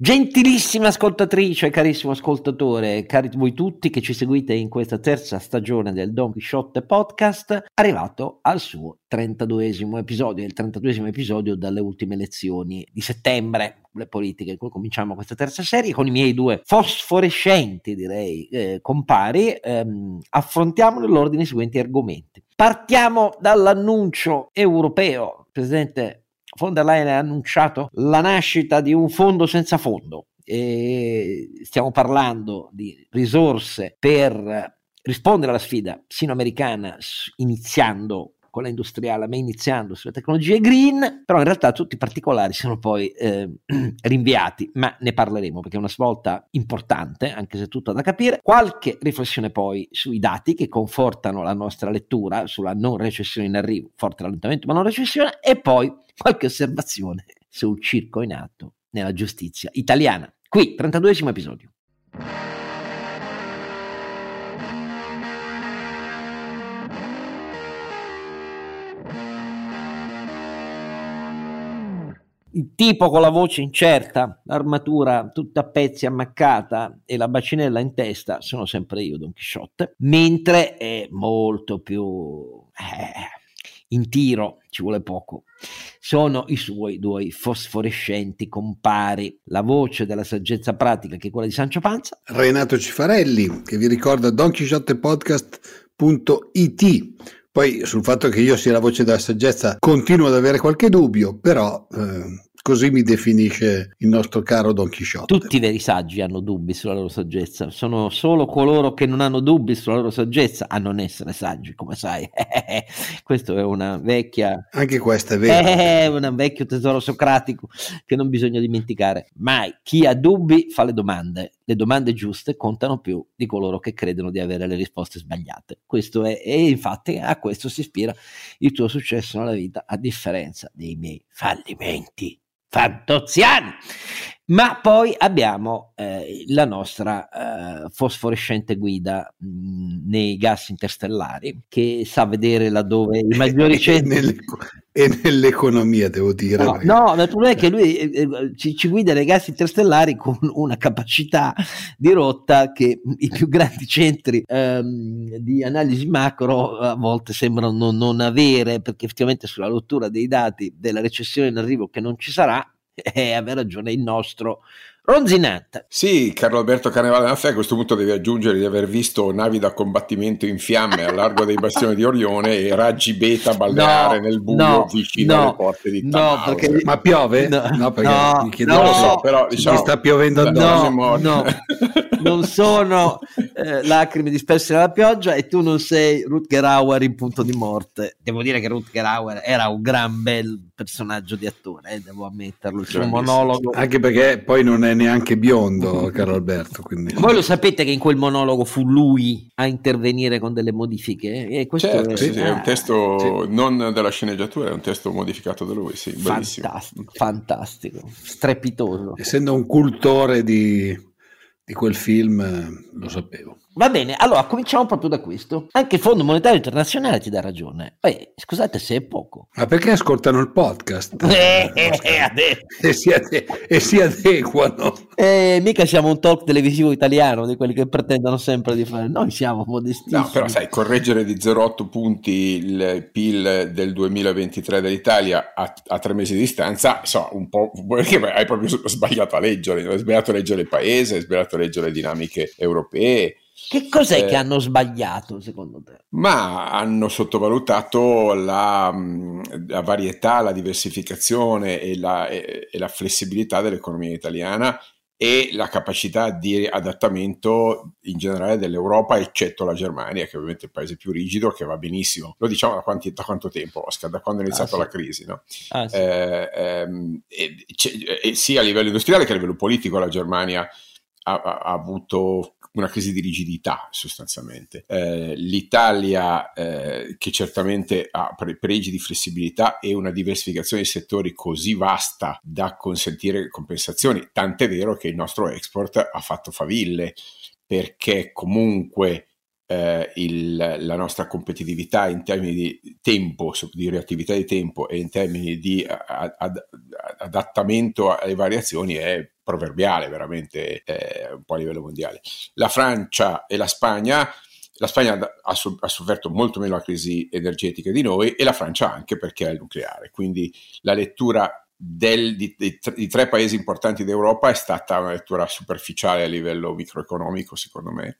Gentilissima ascoltatrice, carissimo ascoltatore, cari voi tutti che ci seguite in questa terza stagione del Don Quixote podcast, arrivato al suo 32esimo episodio, il 32esimo episodio dalle ultime elezioni di settembre, le politiche, cui cominciamo questa terza serie con i miei due fosforescenti, direi, eh, compari, ehm, affrontiamo nell'ordine i seguenti argomenti. Partiamo dall'annuncio europeo, Presidente von der Leyen ha annunciato la nascita di un fondo senza fondo. E stiamo parlando di risorse per rispondere alla sfida sino-americana iniziando quella industriale, ma iniziando sulle tecnologie green, però in realtà tutti i particolari sono poi eh, rinviati, ma ne parleremo perché è una svolta importante, anche se tutto da capire. Qualche riflessione poi sui dati che confortano la nostra lettura sulla non recessione in arrivo, forte rallentamento ma non recessione, e poi qualche osservazione sul circo in atto nella giustizia italiana. Qui, 32 episodio. Il tipo con la voce incerta, l'armatura tutta a pezzi ammaccata e la bacinella in testa sono sempre io, Don Chisciotte, mentre è molto più eh, in tiro, ci vuole poco. Sono i suoi due fosforescenti compari, la voce della saggezza pratica che è quella di Sancio Panza. Renato Cifarelli, che vi ricorda donchisciottepodcast.it poi sul fatto che io sia la voce della saggezza continuo ad avere qualche dubbio, però eh, Così mi definisce il nostro caro Don Chisciotte. Tutti i veri saggi hanno dubbi sulla loro saggezza, sono solo coloro che non hanno dubbi sulla loro saggezza a non essere saggi, come sai. Questo è una vecchia... Anche questa è vera. È un vecchio tesoro socratico che non bisogna dimenticare. Mai chi ha dubbi fa le domande. Le domande giuste contano più di coloro che credono di avere le risposte sbagliate. Questo è, e infatti a questo si ispira il tuo successo nella vita, a differenza dei miei fallimenti fantoziani. Ma poi abbiamo eh, la nostra eh, fosforescente guida mh, mm, nei gas interstellari che sa vedere laddove i maggiori centri e nell'economia devo dire no, no il problema è che lui eh, eh, ci, ci, guida nei gas interstellari con una capacità di rotta che i più grandi centri ehm, di analisi macro a volte sembrano non, non avere perché effettivamente sulla rottura dei dati della recessione in arrivo che non ci sarà e aveva ragione il nostro Ronzinante. Sì, Carlo Alberto Carnevale Maffè a questo punto deve aggiungere di aver visto navi da combattimento in fiamme a largo dei bastioni di Orione e raggi beta balleare no, nel buio no, vicino no, alle porte di Tamao. No, perché... Ma piove? No, no perché no, mi chiedevo no, so, però, diciamo, sta piovendo addosso. No, no, non sono eh, lacrime disperse dalla pioggia e tu non sei Rutger Hauer in punto di morte. Devo dire che Rutger Hauer era un gran bel personaggio di attore, eh, devo ammetterlo, il suo monologo. Anche perché poi non è neanche biondo, caro Alberto. Quindi. Voi lo sapete che in quel monologo fu lui a intervenire con delle modifiche? E questo certo, è, sì, sì, è un testo sì. non della sceneggiatura, è un testo modificato da lui, sì, fantastico, fantastico, strepitoso. Essendo un cultore di, di quel film, lo sapevo. Va bene, allora cominciamo proprio da questo. Anche il Fondo Monetario Internazionale ti dà ragione. Beh, scusate se è poco. Ma perché ascoltano il podcast? Eh, eh, e, si ade- e, si adeguano. Eh, mica siamo un talk televisivo italiano di quelli che pretendono sempre di fare. Noi siamo modestissimi. No, però sai, correggere di 0,8 punti il PIL del 2023 dell'Italia a, a tre mesi di distanza, so, un po' perché hai proprio sbagliato a leggere. Hai sbagliato a leggere il paese, hai sbagliato a leggere le dinamiche europee che cos'è eh, che hanno sbagliato secondo te? Ma hanno sottovalutato la, la varietà, la diversificazione e la, e, e la, flessibilità dell'economia italiana e la capacità di adattamento in generale dell'Europa, eccetto la Germania, che è ovviamente il paese più rigido, che va benissimo. Lo diciamo da, quanti, da quanto tempo, Oscar? Da quando è iniziata ah, sì. la crisi, no? Ah, sì. eh, ehm, e, sia a livello industriale che a livello politico la Germania ha, ha, ha avuto una crisi di rigidità sostanzialmente. Eh, L'Italia, eh, che certamente ha pregi di flessibilità e una diversificazione di settori così vasta da consentire compensazioni, tant'è vero che il nostro export ha fatto faville perché comunque eh, il, la nostra competitività in termini di tempo, di reattività di tempo e in termini di ad, ad, adattamento alle variazioni è proverbiale veramente eh, un po' a livello mondiale. La Francia e la Spagna la Spagna ha, sofferto molto meno la crisi energetica di noi e la Francia anche perché ha il nucleare. Quindi la lettura del, di, di, di, tre paesi importanti d'Europa è stata una lettura superficiale a livello microeconomico, secondo me.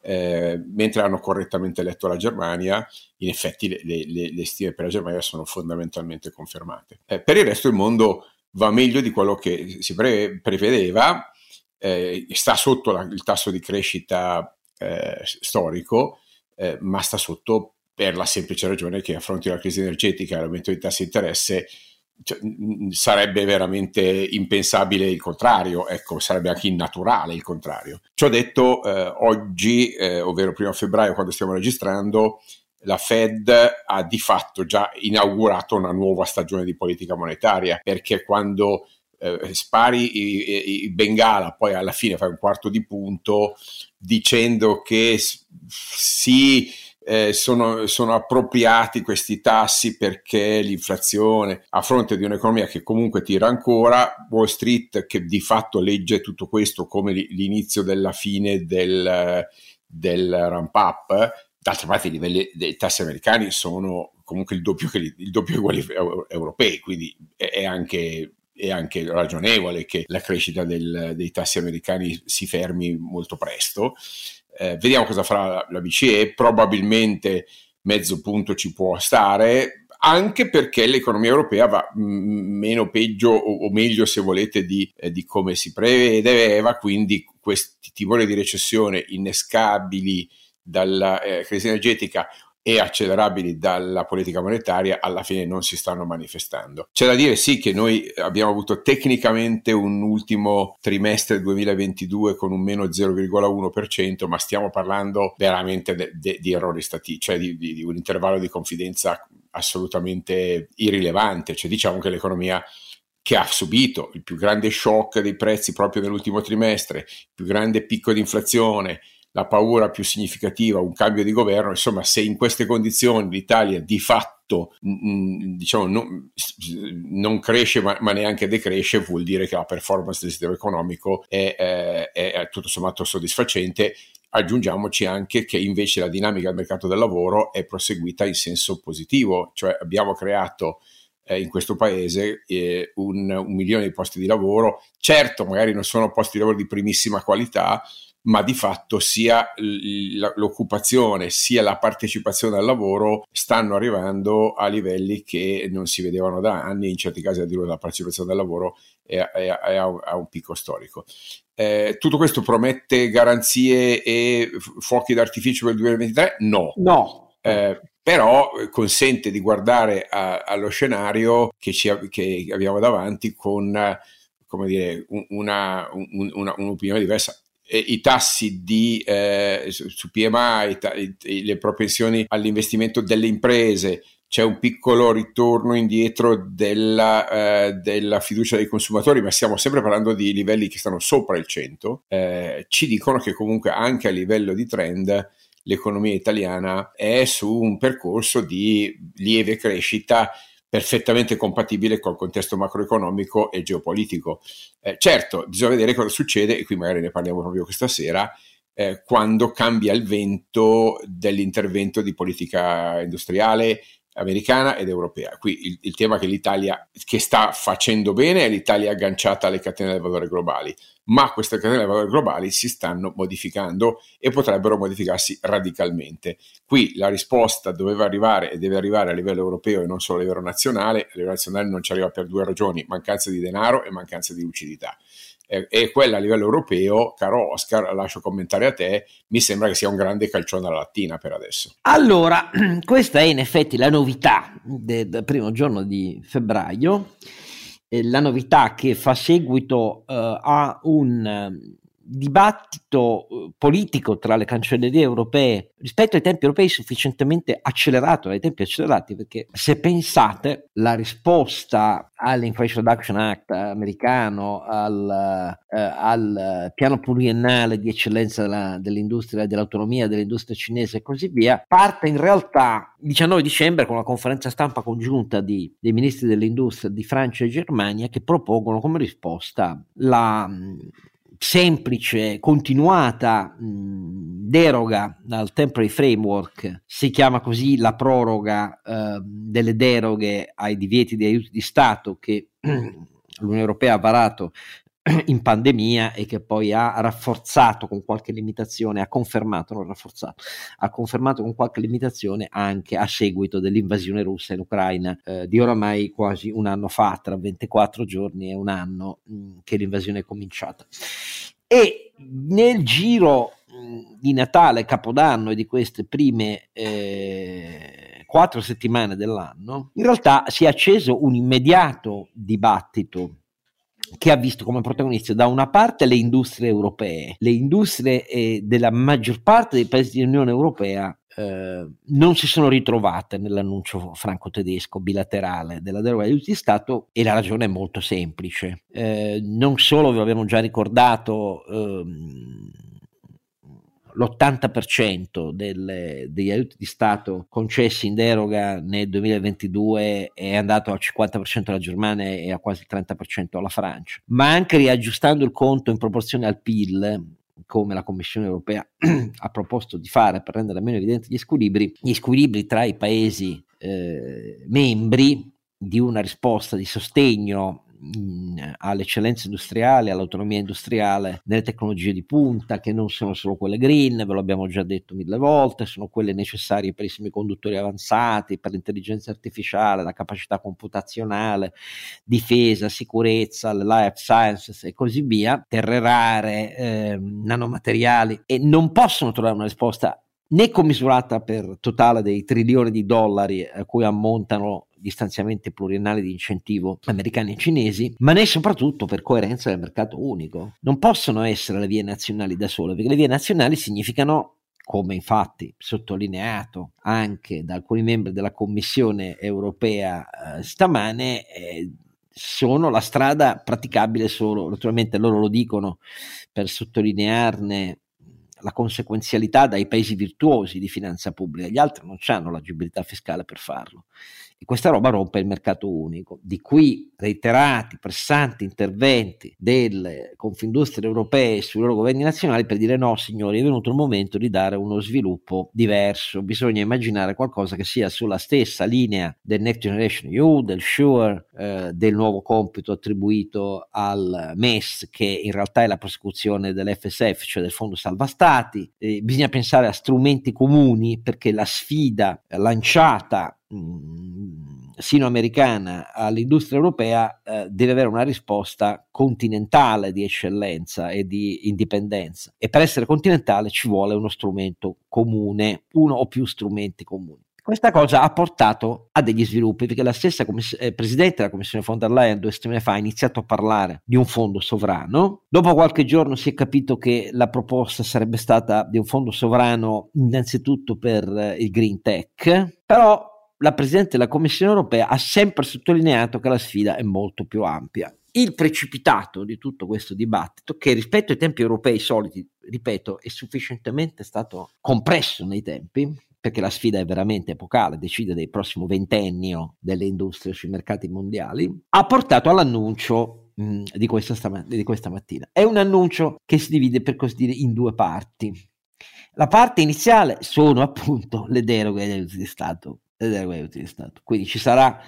Eh, mentre hanno correttamente letto la Germania, in effetti le, le, le stime per la Germania sono fondamentalmente confermate. Eh, per il resto il mondo va meglio di quello che si pre- prevedeva, eh, sta sotto la, il tasso di crescita eh, storico, eh, ma sta sotto per la semplice ragione che a fronte della crisi energetica e all'aumento dei tassi di interesse cioè, sarebbe veramente impensabile il contrario, ecco, sarebbe anche innaturale il contrario. Ciò detto, eh, oggi, eh, ovvero primo febbraio, quando stiamo registrando, la Fed ha di fatto già inaugurato una nuova stagione di politica monetaria, perché quando eh, spari i, i, Bengala, poi alla fine fai un quarto di punto dicendo che sì, eh, sono, sono, appropriati questi tassi perché l'inflazione, a fronte di un'economia che comunque tira ancora, Wall Street che di fatto legge tutto questo come l'inizio della fine del, del ramp up, d'altra parte i livelli dei tassi americani sono comunque il doppio, che, il doppio quelli europei, quindi è anche è anche ragionevole che la crescita del, dei tassi americani si fermi molto presto. Eh, vediamo cosa farà la, la BCE, probabilmente mezzo punto ci può stare, anche perché l'economia europea va meno peggio o, o meglio se volete di, eh, di, come si prevedeva, quindi questi timori di recessione innescabili dalla eh, crisi energetica e accelerabili dalla politica monetaria alla fine non si stanno manifestando. C'è da dire sì che noi abbiamo avuto tecnicamente un ultimo trimestre 2022 con un meno 0,1%, ma stiamo parlando veramente de, de, di errori statistici, cioè di, di, di un intervallo di confidenza assolutamente irrilevante, cioè diciamo che l'economia che ha subito il più grande shock dei prezzi proprio nell'ultimo trimestre, il più grande picco di inflazione, la paura più significativa, un cambio di governo, insomma se in queste condizioni l'Italia di fatto diciamo, non, non cresce ma, ma, neanche decresce, vuol dire che la performance del sistema economico è, è, è tutto sommato soddisfacente. Aggiungiamoci anche che invece la dinamica del mercato del lavoro è proseguita in senso positivo, cioè abbiamo creato eh, in questo paese eh, un, un, milione di posti di lavoro, certo magari non sono posti di lavoro di primissima qualità, ma di fatto sia l'occupazione sia la partecipazione al lavoro stanno arrivando a livelli che non si vedevano da anni, in certi casi addirittura la partecipazione al lavoro è, è, è a, un, a, un, picco storico. Eh, tutto questo promette garanzie e fuochi d'artificio per il 2023? No. No. Eh, però consente di guardare a, allo scenario che, ci, che, abbiamo davanti con come dire, una, una, un'opinione diversa i tassi di, eh, su PMI, le propensioni all'investimento delle imprese, c'è un piccolo ritorno indietro della, eh, della, fiducia dei consumatori, ma stiamo sempre parlando di livelli che stanno sopra il 100, eh, ci dicono che comunque anche a livello di trend l'economia italiana è su un percorso di lieve crescita perfettamente compatibile col contesto macroeconomico e geopolitico. Eh, certo, bisogna vedere cosa succede, e qui magari ne parliamo proprio questa sera, eh, quando cambia il vento dell'intervento di politica industriale americana ed europea. Qui il, il tema che l'Italia che sta facendo bene è l'Italia agganciata alle catene del valore globali, ma queste catene del valore globali si stanno modificando e potrebbero modificarsi radicalmente. Qui la risposta doveva arrivare e deve arrivare a livello europeo e non solo a livello nazionale. A livello nazionale non ci arriva per due ragioni, mancanza di denaro e mancanza di lucidità e quella a livello europeo, caro Oscar, lascio commentare a te, mi sembra che sia un grande calcione alla lattina per adesso. Allora, questa è in effetti la novità del primo giorno di febbraio, la novità che fa seguito uh, a un dibattito eh, politico tra le cancellerie europee rispetto ai tempi europei sufficientemente accelerato, ai tempi accelerati, perché se pensate la risposta all'Inflation Reduction Act americano, al, eh, al piano pluriennale di eccellenza della, dell'industria, dell'autonomia dell'industria cinese e così via, parte in realtà il 19 dicembre con una conferenza stampa congiunta di, dei ministri dell'industria di Francia e Germania che propongono come risposta la semplice, continuata mh, deroga al temporary framework, si chiama così la proroga eh, delle deroghe ai divieti di aiuti di Stato che l'Unione Europea ha varato in pandemia e che poi ha rafforzato con qualche limitazione, ha confermato, non rafforzato, ha confermato con qualche limitazione anche a seguito dell'invasione russa in Ucraina eh, di oramai quasi un anno fa, tra 24 giorni e un anno mh, mm, che l'invasione è cominciata. E nel giro mh, mm, di Natale, Capodanno e di queste prime eh, quattro settimane dell'anno, in realtà si è acceso un immediato dibattito che ha visto come protagoniste da una parte le industrie europee, le industrie eh, della maggior parte dei paesi dell'Unione Europea eh, non si sono ritrovate nell'annuncio franco-tedesco bilaterale della deroga di aiuti di Stato e la ragione è molto semplice. Eh, non solo vi abbiamo già ricordato ehm, l'80% delle, degli aiuti di Stato concessi in deroga nel 2022 è andato al 50% alla Germania e a quasi il 30% alla Francia, ma anche riaggiustando il conto in proporzione al PIL, come la Commissione europea ha proposto di fare per rendere meno evidenti gli squilibri, gli squilibri tra i Paesi eh, membri di una risposta di sostegno all'eccellenza industriale, all'autonomia industriale nelle tecnologie di punta che non sono solo quelle green, ve lo abbiamo già detto mille volte, sono quelle necessarie per i semiconduttori avanzati, per l'intelligenza artificiale, la capacità computazionale, difesa, sicurezza, le life sciences e così via, terre rare, eh, nanomateriali. E non possono trovare una risposta né commisurata per totale dei trilioni di dollari a cui ammontano gli stanziamenti di incentivo americani e cinesi, ma né soprattutto per coerenza del mercato unico. Non possono essere le vie nazionali da sole, perché le vie nazionali significano come infatti sottolineato anche da alcuni membri della Commissione europea eh, stamane, eh, sono la strada praticabile solo, naturalmente loro lo dicono per sottolinearne la conseguenzialità dai paesi virtuosi di finanza pubblica, gli altri non hanno l'agibilità fiscale per farlo. E questa roba rompe il mercato unico. Di qui reiterati, pressanti interventi delle confindustrie europee sui loro governi nazionali per dire no, signori, è venuto il momento di dare uno sviluppo diverso. Bisogna immaginare qualcosa che sia sulla stessa linea del Next Generation EU, del SURE, eh, del nuovo compito attribuito al MES, che in realtà è la prosecuzione dell'FSF, cioè del Fondo Salva Stati. Eh, bisogna pensare a strumenti comuni perché la sfida lanciata mh, sino-americana all'industria europea eh, deve avere una risposta continentale di eccellenza e di indipendenza e per essere continentale ci vuole uno strumento comune, uno o più strumenti comuni. Questa cosa ha portato a degli sviluppi perché la stessa commiss- eh, presidente della Commissione von der Leyen due settimane fa ha iniziato a parlare di un fondo sovrano. Dopo qualche giorno si è capito che la proposta sarebbe stata di un fondo sovrano innanzitutto per eh, il green tech, però la Presidente della Commissione europea ha sempre sottolineato che la sfida è molto più ampia. Il precipitato di tutto questo dibattito, che rispetto ai tempi europei soliti, ripeto, è sufficientemente stato compresso nei tempi, perché la sfida è veramente epocale, decide del prossimo ventennio delle industrie sui mercati mondiali, ha portato all'annuncio mh, di, questa stama- di questa mattina. È un annuncio che si divide per così dire in due parti. La parte iniziale sono appunto le deroghe di Stato ed è utilizzato. Quindi ci sarà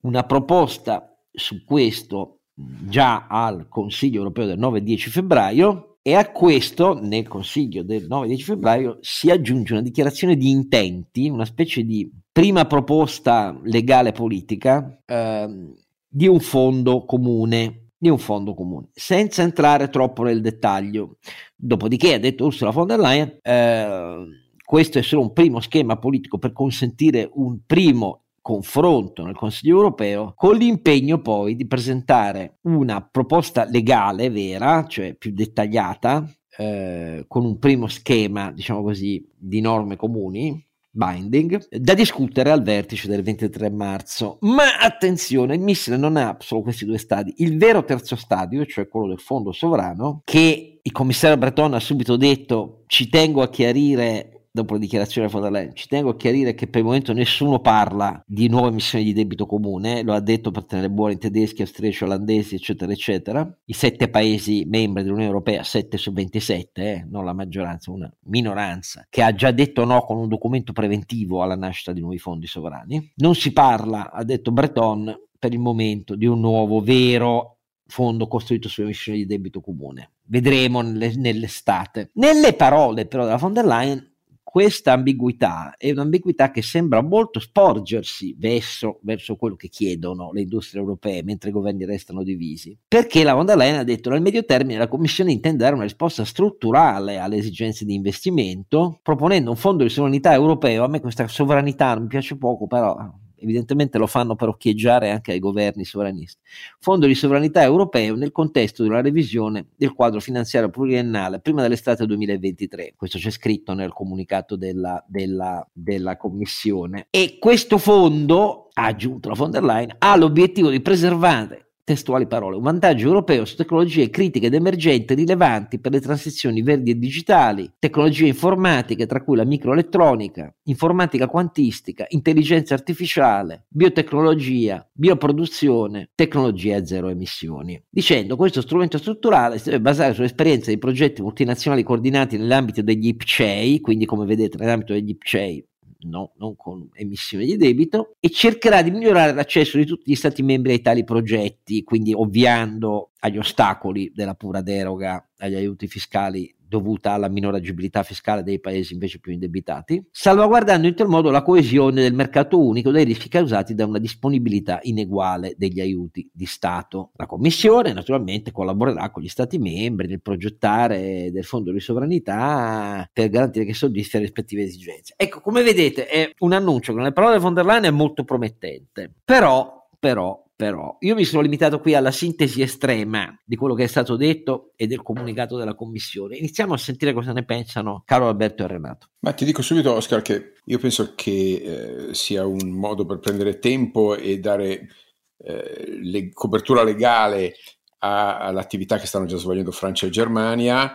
una proposta su questo già al Consiglio europeo del 9-10 febbraio e a questo nel Consiglio del 9-10 febbraio si aggiunge una dichiarazione di intenti, una specie di prima proposta legale politica eh, di un fondo comune di un fondo comune, senza entrare troppo nel dettaglio. Dopodiché ha detto Ursula von der Leyen, eh, questo è solo un primo schema politico per consentire un primo confronto nel Consiglio europeo con l'impegno poi di presentare una proposta legale vera, cioè più dettagliata, eh, con un primo schema, diciamo così, di norme comuni binding da discutere al vertice del 23 marzo. Ma attenzione, il missile non ha solo questi due stadi. Il vero terzo stadio, cioè quello del fondo sovrano, che il commissario Breton ha subito detto ci tengo a chiarire dopo la dichiarazione della von der Leyen, ci tengo a chiarire che per il momento nessuno parla di nuove emissioni di debito comune, lo ha detto per tenere buoni i tedeschi, austriaci, olandesi, eccetera, eccetera. I sette paesi membri dell'Unione Europea, 7 su 27, eh, non la maggioranza, una minoranza, che ha già detto no con un documento preventivo alla nascita di nuovi fondi sovrani. Non si parla, ha detto Breton, per il momento di un nuovo vero fondo costruito sulle emissioni di debito comune. Vedremo nell'estate. Nelle parole però della von der Leyen questa ambiguità è un'ambiguità che sembra molto sporgersi verso, verso, quello che chiedono le industrie europee mentre i governi restano divisi. Perché la von der Leyen ha detto nel medio termine la Commissione intende dare una risposta strutturale alle esigenze di investimento, proponendo un fondo di sovranità europeo. A me questa sovranità non piace poco, però evidentemente lo fanno per occhieggiare anche ai governi sovranisti. Fondo di sovranità europeo nel contesto della revisione del quadro finanziario pluriennale prima dell'estate 2023. Questo c'è scritto nel comunicato della, della, della Commissione. E questo fondo, ha aggiunto la von der Leyen, ha l'obiettivo di preservare testuali parole, un vantaggio europeo su tecnologie critiche ed emergenti rilevanti per le transizioni verdi e digitali, tecnologie informatiche tra cui la microelettronica, informatica quantistica, intelligenza artificiale, biotecnologia, bioproduzione, tecnologie a zero emissioni. Dicendo questo strumento strutturale si deve basare sull'esperienza di progetti multinazionali coordinati nell'ambito degli IPCEI, quindi come vedete nell'ambito degli IPCEI no, non con emissione di debito, e cercherà di migliorare l'accesso di tutti gli Stati membri ai tali progetti, quindi ovviando agli ostacoli della pura deroga agli aiuti fiscali dovuta alla minore agibilità fiscale dei paesi invece più indebitati, salvaguardando in tal modo la coesione del mercato unico dai rischi causati da una disponibilità ineguale degli aiuti di Stato. La Commissione naturalmente collaborerà con gli Stati membri nel progettare del fondo di sovranità per garantire che soddisfi le rispettive esigenze. Ecco, come vedete è un annuncio che nelle parole di von der Leyen è molto promettente, però, però però io mi sono limitato qui alla sintesi estrema di quello che è stato detto e del comunicato della Commissione. Iniziamo a sentire cosa ne pensano Carlo Alberto e Renato. Ma ti dico subito, Oscar, che io penso che eh, sia un modo per prendere tempo e dare eh, le, copertura legale a, all'attività che stanno già svolgendo Francia e Germania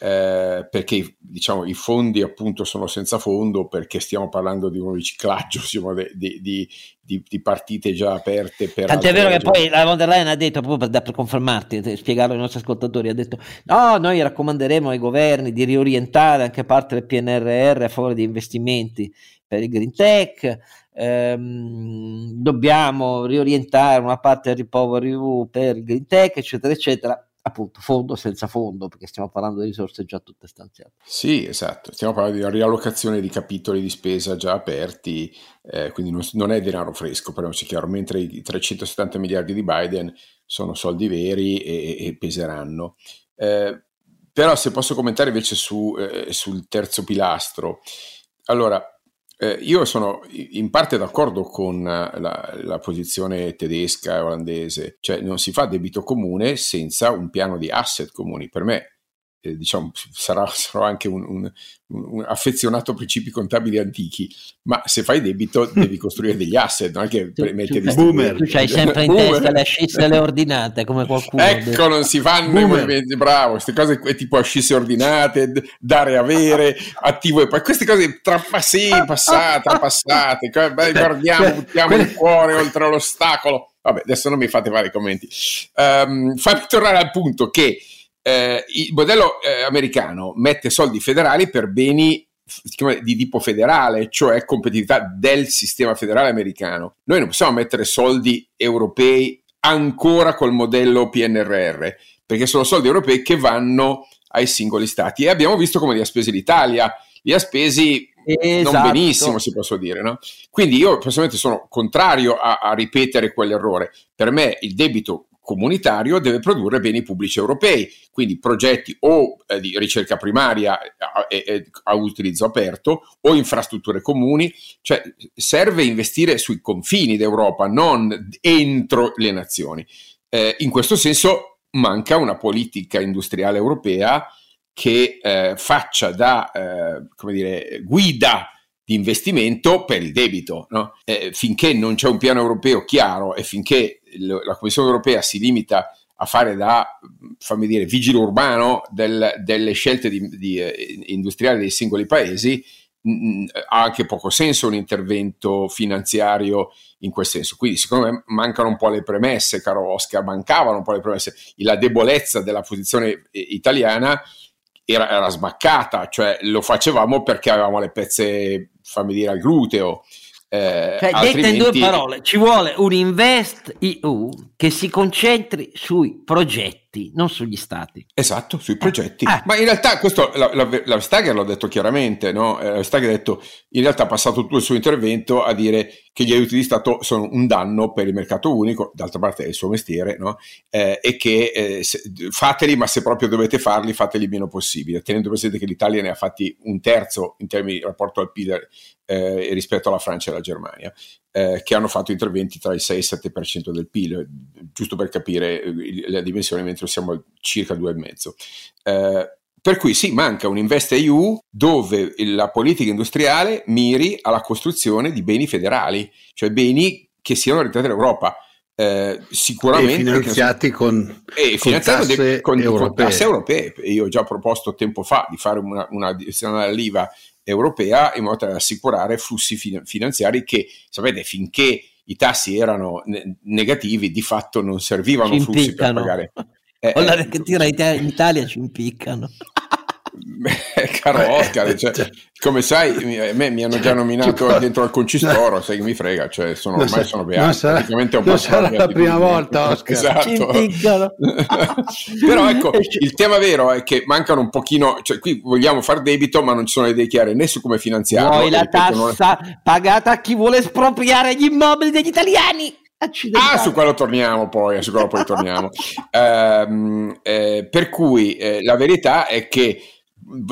eh, perché diciamo, i fondi appunto sono senza fondo perché stiamo parlando di un riciclaggio diciamo, di, di, di, di, partite già aperte. Per Tant'è vero che poi la von der Leyen ha detto, proprio per, per confermarti, per spiegarlo ai nostri ascoltatori, ha detto no, noi raccomanderemo ai governi di riorientare anche parte del PNRR a favore di investimenti per il Green Tech, ehm, dobbiamo riorientare una parte del Recovery EU per il Green Tech, eccetera, eccetera appunto fondo senza fondo, perché stiamo parlando di risorse già tutte stanziate. Sì, esatto, stiamo parlando di riallocazione di capitoli di spesa già aperti, eh, quindi non, non, è denaro fresco, parliamoci chiaro, mentre i 370 miliardi di Biden sono soldi veri e, e peseranno. Eh, però se posso commentare invece su, eh, sul terzo pilastro, allora eh, io sono in parte d'accordo con eh, la, la, posizione tedesca e olandese, cioè non si fa debito comune senza un piano di asset comuni. Per me eh, diciamo, sarà, sarò anche un, un, un, affezionato a principi contabili antichi, ma se fai debito devi costruire degli asset, non è che tu, permette di boomer. Tu hai sempre in boomer. testa le ascisse le ordinate, come qualcuno Ecco, non si fanno boomer. i movimenti, bravo, queste cose tipo ascisse ordinate, dare avere, attivo e poi queste cose tra, sì, passate, trapassate, guardiamo, buttiamo il cuore oltre l'ostacolo. Vabbè, adesso non mi fate fare i commenti. Um, fammi tornare al punto che eh, il modello eh, americano mette soldi federali per beni di tipo federale, cioè competitività del sistema federale americano. Noi non possiamo mettere soldi europei ancora col modello PNRR, perché sono soldi europei che vanno ai singoli stati. E abbiamo visto come li ha spesi l'Italia, li ha spesi esatto. non benissimo, si può dire. No? Quindi io personalmente sono contrario a, a ripetere quell'errore. Per me il debito comunitario deve produrre beni pubblici europei, quindi progetti o eh, di ricerca primaria eh, eh, a utilizzo aperto o infrastrutture comuni, cioè serve investire sui confini d'Europa, non entro le nazioni. Eh, in questo senso manca una politica industriale europea che eh, faccia da come dire, guida di investimento per il debito. No? Eh, finché non c'è un piano europeo chiaro e finché l- la Commissione europea si limita a fare da, fammi dire, vigile urbano del, delle scelte di, di, eh, industriali dei singoli paesi, mh, ha anche poco senso un intervento finanziario in quel senso. Quindi, secondo me, mancano un po' le premesse, caro Oscar, mancavano un po' le premesse. La debolezza della posizione eh, italiana era, era sbaccata, cioè lo facevamo perché avevamo le pezze fammi dire, al gluteo. Eh, cioè, altrimenti... detta in due parole, ci vuole un Invest EU che si concentri sui progetti, non sugli stati. Esatto, sui progetti. Ah. Ma in realtà questo la, la, la Stager l'ha detto chiaramente, no? Eh, Stager ha detto, in realtà ha passato tutto il suo intervento a dire che gli aiuti di Stato sono un danno per il mercato unico, d'altra parte è il suo mestiere, no? eh, e che eh, se, fateli, ma se proprio dovete farli, fateli il meno possibile, tenendo presente che l'Italia ne ha fatti un terzo in termini di rapporto al PIL eh, rispetto alla Francia e alla Germania, eh, che hanno fatto interventi tra il 6 e il 7% del PIL, giusto per capire eh, la dimensione, mentre siamo circa 2,5%. Per cui sì, manca un Invest EU dove la politica industriale miri alla costruzione di beni federali, cioè beni che siano orientati all'Europa. Eh, sicuramente e finanziati con, e con, tasse de, con, con, tasse europee. Io ho già proposto tempo fa di fare una, una direzione all'IVA europea in modo da assicurare flussi fin- finanziari che, sapete, finché i tassi erano ne- negativi, di fatto non servivano ci flussi per pagare. Eh, eh, che tira in Italia ci impiccano. caro Oscar, cioè, cioè, come sai, a me mi hanno già nominato dentro al concistoro, sai che mi frega, cioè sono, ormai sono beato. Non sarà, non sarà la prima volta, Oscar. Esatto. Però ecco, il tema vero è che mancano un pochino, cioè qui vogliamo far debito, ma non ci sono le idee chiare né su come finanziarlo. Vuoi la tassa non... pagata a chi vuole espropriare gli immobili degli italiani? Ah, su quello torniamo poi, su quello poi torniamo. um, eh, per cui eh, la verità è che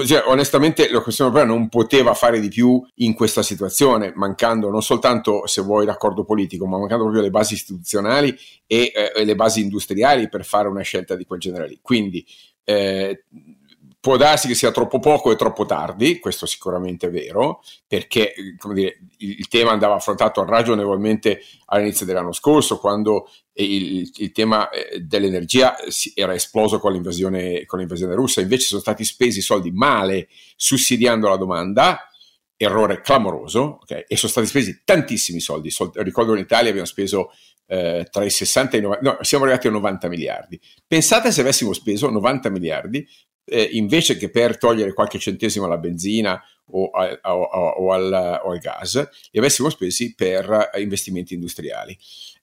cioè, onestamente la Commissione europea non poteva fare di più in questa situazione, mancando non soltanto, se vuoi, l'accordo politico, ma mancando proprio le basi istituzionali e, eh, le basi industriali per fare una scelta di quel genere lì. Quindi eh, Può darsi che sia troppo poco e troppo tardi, questo sicuramente è vero, perché dire, il, tema andava affrontato ragionevolmente all'inizio dell'anno scorso, quando il, il tema eh, dell'energia era esploso con l'invasione, con l'invasione russa, invece sono stati spesi soldi male sussidiando la domanda, errore clamoroso, okay? e sono stati spesi tantissimi soldi. soldi ricordo in Italia abbiamo speso eh, tra i 60 e i 90, no, siamo arrivati a 90 miliardi. Pensate se avessimo speso 90 miliardi eh, invece che per togliere qualche centesimo alla benzina o, a, o, o, al, o al, gas, li avessimo spesi per investimenti industriali.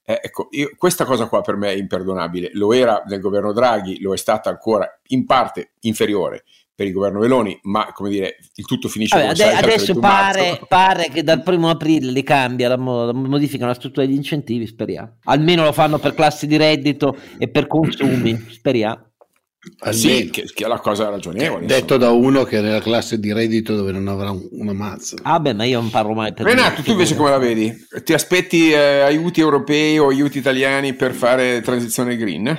Eh, ecco, io, questa cosa qua per me è imperdonabile. Lo era nel governo Draghi, lo è stata ancora in parte inferiore per il governo Meloni, ma come dire, il tutto finisce Vabbè, ade- adesso pare, pare, che dal primo aprile li cambia, la, mo- modificano la struttura degli incentivi, speriamo. Almeno lo fanno per classi di reddito e per consumi, speriamo. Sì, che, che, è la cosa ragionevole. Detto da uno che è nella classe di reddito dove non avrà un, una mazza. Ah, beh, ma io non parlo mai per Renato, tu invece come la vedi? Ti aspetti eh, aiuti europei o aiuti italiani per fare transizione green?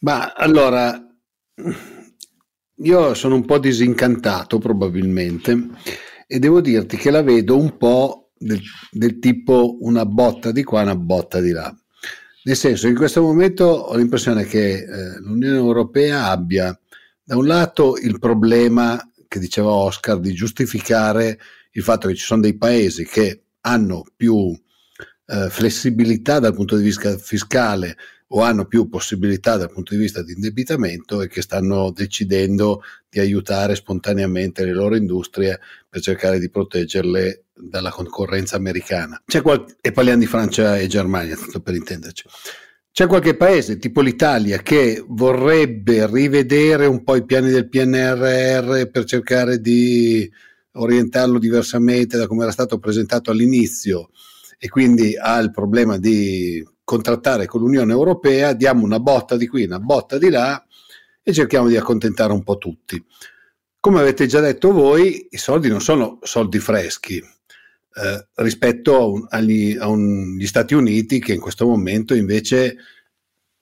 Ma allora, io sono un po' disincantato probabilmente e devo dirti che la vedo un po' del, del tipo una botta di qua, una botta di là. Nel senso, in questo momento ho l'impressione che eh, l'Unione Europea abbia da un lato il problema che diceva Oscar di giustificare il fatto che ci sono dei paesi che hanno più eh, flessibilità dal punto di vista fiscale o hanno più possibilità dal punto di vista di indebitamento e che stanno decidendo di aiutare spontaneamente le loro industrie per cercare di proteggerle dalla concorrenza americana. Qual- e parliamo di Francia e Germania, tanto per intenderci. C'è qualche paese, tipo l'Italia, che vorrebbe rivedere un po' i piani del PNRR per cercare di orientarlo diversamente da come era stato presentato all'inizio e quindi ha il problema di contrattare con l'Unione Europea, diamo una botta di qui, una botta di là e cerchiamo di accontentare un po' tutti. Come avete già detto voi, i soldi non sono soldi freschi eh, rispetto agli, agli Stati Uniti che in questo momento invece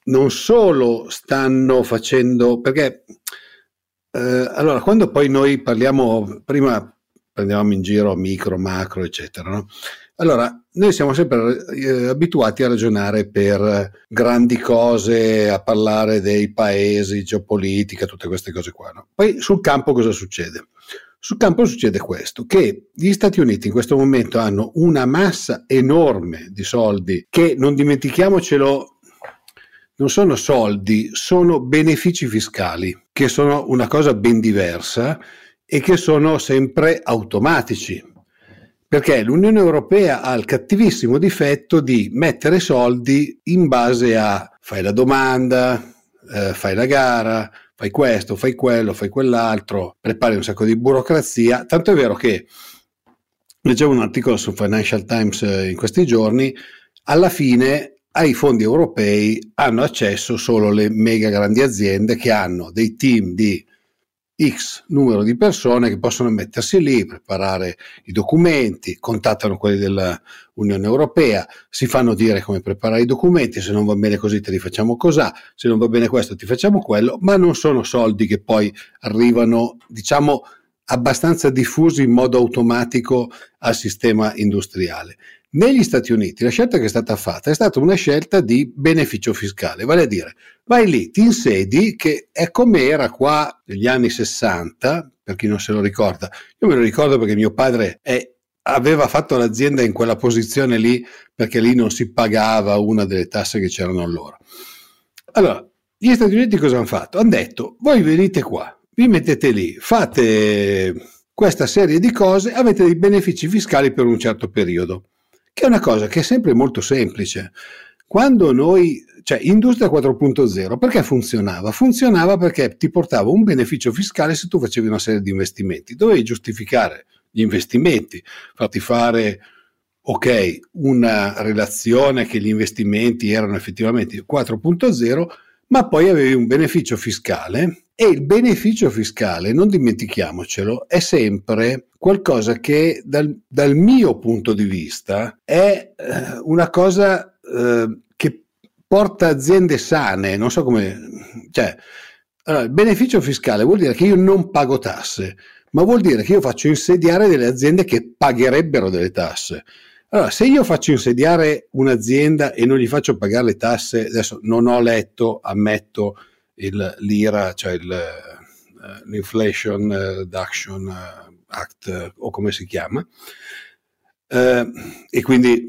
non solo stanno facendo, perché eh, allora quando poi noi parliamo, prima prendevamo in giro micro, macro, eccetera, no? Allora, noi siamo sempre eh, abituati a ragionare per grandi cose, a parlare dei paesi, geopolitica, tutte queste cose qua. No? Poi sul campo cosa succede? Sul campo succede questo, che gli Stati Uniti in questo momento hanno una massa enorme di soldi che, non dimentichiamocelo, non sono soldi, sono benefici fiscali, che sono una cosa ben diversa e che sono sempre automatici. Perché l'Unione Europea ha il cattivissimo difetto di mettere soldi in base a fai la domanda, eh, fai la gara, fai questo, fai quello, fai quell'altro, prepari un sacco di burocrazia. Tanto è vero che leggevo un articolo su Financial Times eh, in questi giorni, alla fine ai fondi europei hanno accesso solo le mega grandi aziende che hanno dei team di X numero di persone che possono mettersi lì, preparare i documenti, contattano quelli dell'Unione Europea, si fanno dire come preparare i documenti, se non va bene così te li facciamo così, se non va bene questo ti facciamo quello, ma non sono soldi che poi arrivano, diciamo, abbastanza diffusi in modo automatico al sistema industriale. Negli Stati Uniti la scelta che è stata fatta è stata una scelta di beneficio fiscale, vale a dire vai lì, ti insedi, che è come era qua negli anni 60, per chi non se lo ricorda. Io me lo ricordo perché mio padre è, aveva fatto l'azienda in quella posizione lì perché lì non si pagava una delle tasse che c'erano allora. Allora, gli Stati Uniti cosa hanno fatto? Hanno detto, voi venite qua, vi mettete lì, fate questa serie di cose, avete dei benefici fiscali per un certo periodo che è una cosa che è sempre molto semplice. Quando noi, cioè Industria 4.0, perché funzionava? Funzionava perché ti portava un beneficio fiscale se tu facevi una serie di investimenti. Dovevi giustificare gli investimenti, farti fare, ok, una relazione che gli investimenti erano effettivamente 4.0, ma poi avevi un beneficio fiscale e il beneficio fiscale, non dimentichiamocelo, è sempre qualcosa che dal, dal mio punto di vista è eh, una cosa eh, che porta aziende sane, non so come... Cioè, allora, il beneficio fiscale vuol dire che io non pago tasse, ma vuol dire che io faccio insediare delle aziende che pagherebbero delle tasse. Allora, se io faccio insediare un'azienda e non gli faccio pagare le tasse, adesso non ho letto, ammetto, il, l'IRA, cioè il, uh, l'Inflation Reduction Act o come si chiama, uh, e quindi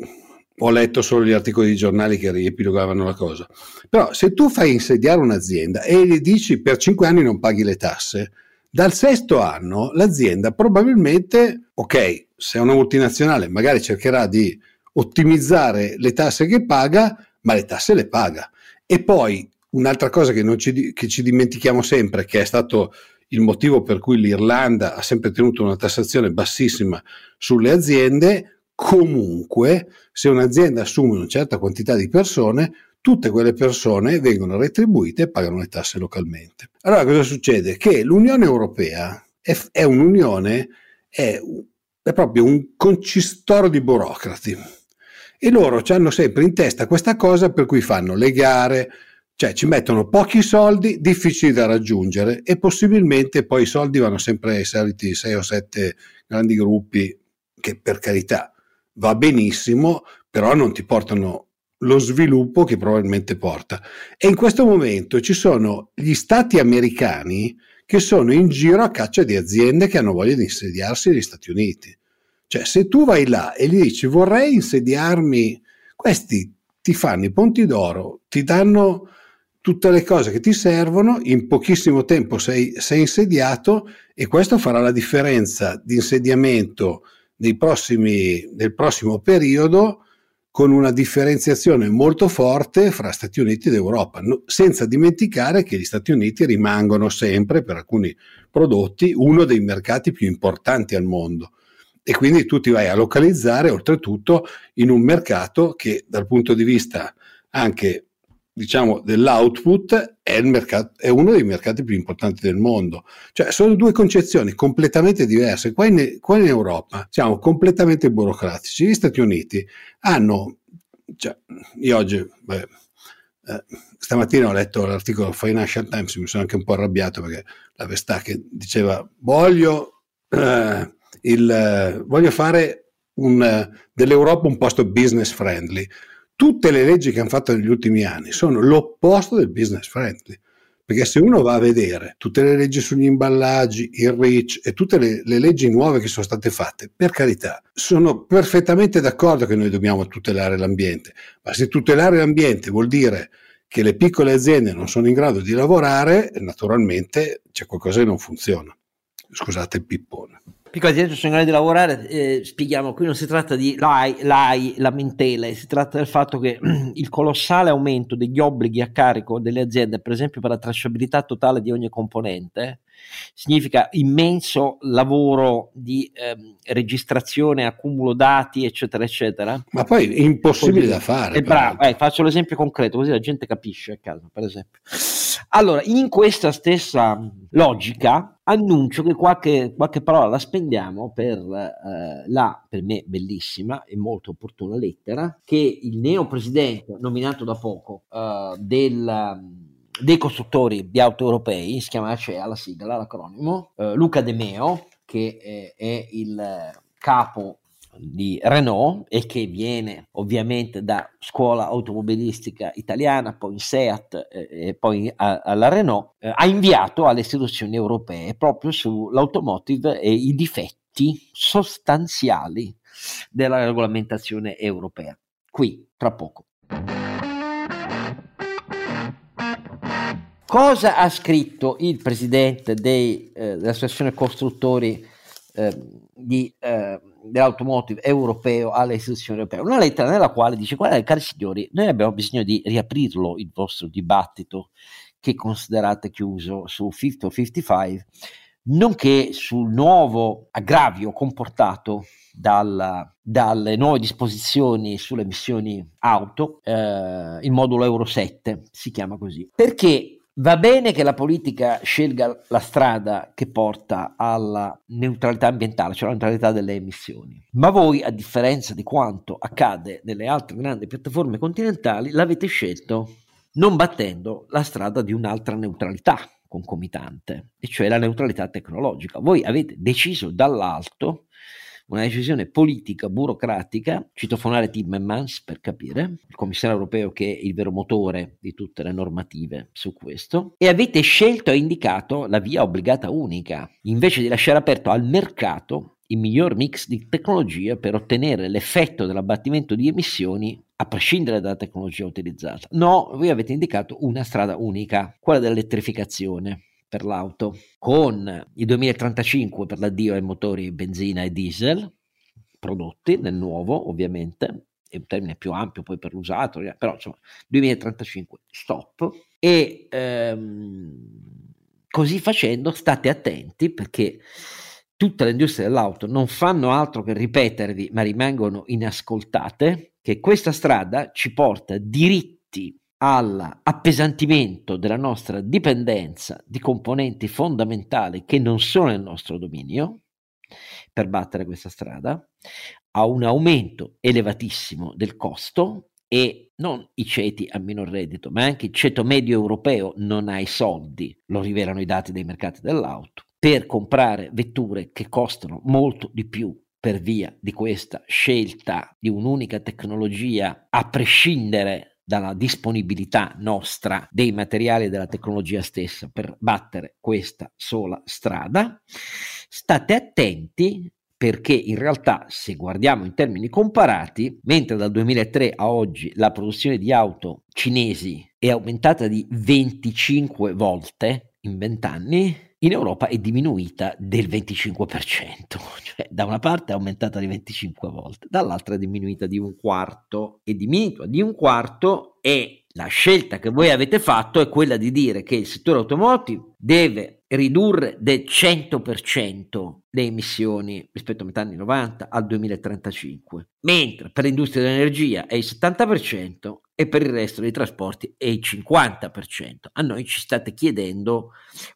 ho letto solo gli articoli di giornali che riepilogavano la cosa. Però se tu fai insediare un'azienda e gli dici per cinque anni non paghi le tasse, dal sesto anno l'azienda probabilmente, ok, se è una multinazionale magari cercherà di ottimizzare le tasse che paga, ma le tasse le paga. E poi Un'altra cosa che, ci, che ci dimentichiamo sempre, che è stato il motivo per cui l'Irlanda ha sempre tenuto una tassazione bassissima sulle aziende, comunque se un'azienda assume una certa quantità di persone, tutte quelle persone vengono retribuite e pagano le tasse localmente. Allora cosa succede? Che l'Unione Europea è, è un'unione, è, è proprio un concistoro di burocrati e loro hanno sempre in testa questa cosa per cui fanno le gare, cioè ci mettono pochi soldi, difficili da raggiungere e possibilmente poi i soldi vanno sempre ai soliti 6 o 7 grandi gruppi che per carità va benissimo, però non ti portano lo sviluppo che probabilmente porta. E in questo momento ci sono gli stati americani che sono in giro a caccia di aziende che hanno voglia di insediarsi negli Stati Uniti. Cioè se tu vai là e gli dici vorrei insediarmi, questi ti fanno i ponti d'oro, ti danno tutte le cose che ti servono, in pochissimo tempo sei, sei insediato e questo farà la differenza di insediamento prossimi, del prossimo periodo con una differenziazione molto forte fra Stati Uniti ed Europa, no, senza dimenticare che gli Stati Uniti rimangono sempre, per alcuni prodotti, uno dei mercati più importanti al mondo. E quindi tu ti vai a localizzare oltretutto in un mercato che dal punto di vista anche diciamo, dell'output è, mercato, è, uno dei mercati più importanti del mondo. Cioè, sono due concezioni completamente diverse. Qua in, qua in Europa siamo completamente burocratici. Gli Stati Uniti hanno, cioè, io oggi, beh, eh, stamattina ho letto l'articolo Financial Times, mi sono anche un po' arrabbiato perché la Vestache diceva voglio, eh, il, voglio fare un, dell'Europa un posto business friendly tutte le leggi che hanno fatto negli ultimi anni sono l'opposto del business friendly. Perché se uno va a vedere tutte le leggi sugli imballaggi, il REACH e tutte le, le, leggi nuove che sono state fatte, per carità, sono perfettamente d'accordo che noi dobbiamo tutelare l'ambiente, ma se tutelare l'ambiente vuol dire che le piccole aziende non sono in grado di lavorare, naturalmente c'è qualcosa che non funziona. Scusate il pippone. Piccole aziende sono in grado di lavorare, eh, spieghiamo, qui non si tratta di l'AI, l'AI, lamentele, si tratta del fatto che il colossale aumento degli obblighi a carico delle aziende, per esempio per la tracciabilità totale di ogni componente, significa immenso lavoro di ehm, registrazione, accumulo dati, eccetera, eccetera. Ma poi è impossibile da fare. bravo, eh, faccio l'esempio concreto, così la gente capisce a caso, per esempio. Allora, in questa stessa logica, annuncio che qualche, qualche parola la spendiamo per eh, la, per me, bellissima e molto opportuna lettera che il neo presidente nominato da poco eh, del dei costruttori di auto europei, si chiama ACEA la sigla, l'acronimo, eh, Luca De Meo, che è, è il capo di Renault e che viene ovviamente da scuola automobilistica italiana, poi in Seat eh, e poi a, alla Renault, eh, ha inviato alle istituzioni europee proprio sull'automotive e i difetti sostanziali della regolamentazione europea. Qui, tra poco. Cosa ha scritto il presidente dei, eh, dell'associazione costruttori eh, di, eh, dell'automotive europeo alle istituzioni europee? Una lettera nella quale dice: Guardate, cari signori, noi abbiamo bisogno di riaprirlo il vostro dibattito che considerate chiuso su 50 o 55, nonché sul nuovo aggravio comportato dalla, dalle nuove disposizioni sulle emissioni auto, eh, il modulo Euro 7 si chiama così. Perché Va bene che la politica scelga la strada che porta alla neutralità ambientale, cioè la neutralità delle emissioni, ma voi, a differenza di quanto accade nelle altre grandi piattaforme continentali, l'avete scelto non battendo la strada di un'altra neutralità concomitante, e cioè la neutralità tecnologica. Voi avete deciso dall'alto una decisione politica, burocratica, citofonare Timmermans per capire, il commissario europeo che è il vero motore di tutte le normative su questo, e avete scelto e indicato la via obbligata unica, invece di lasciare aperto al mercato il miglior mix di tecnologie per ottenere l'effetto dell'abbattimento di emissioni a prescindere dalla tecnologia utilizzata. No, voi avete indicato una strada unica, quella dell'elettrificazione per l'auto, con il 2035 per l'addio ai motori benzina e diesel prodotti nel nuovo, ovviamente, è un termine più ampio poi per l'usato, eh, però insomma 2035 stop. E ehm, così facendo state attenti perché tutta l'industria dell'auto non fanno altro che ripetervi ma rimangono inascoltate che questa strada ci porta diritti all'appesantimento della nostra dipendenza di componenti fondamentali che non sono nel nostro dominio per battere questa strada, a un aumento elevatissimo del costo e non i ceti a minor reddito, ma anche il ceto medio europeo non ha i soldi, lo rivelano i dati dei mercati dell'auto, per comprare vetture che costano molto di più per via di questa scelta di un'unica tecnologia, a prescindere dalla disponibilità nostra dei materiali e della tecnologia stessa per battere questa sola strada. State attenti perché in realtà se guardiamo in termini comparati, mentre dal 2003 a oggi la produzione di auto cinesi è aumentata di 25 volte in 20 anni, in Europa è diminuita del 25%, cioè da una parte è aumentata di 25 volte, dall'altra è diminuita di un quarto, è diminuita di un quarto e la scelta che voi avete fatto è quella di dire che il settore automotive deve ridurre del 100% le emissioni rispetto a metà anni 90 al 2035, mentre per l'industria dell'energia è il 70% e per il resto dei trasporti è il 50%. A noi ci state chiedendo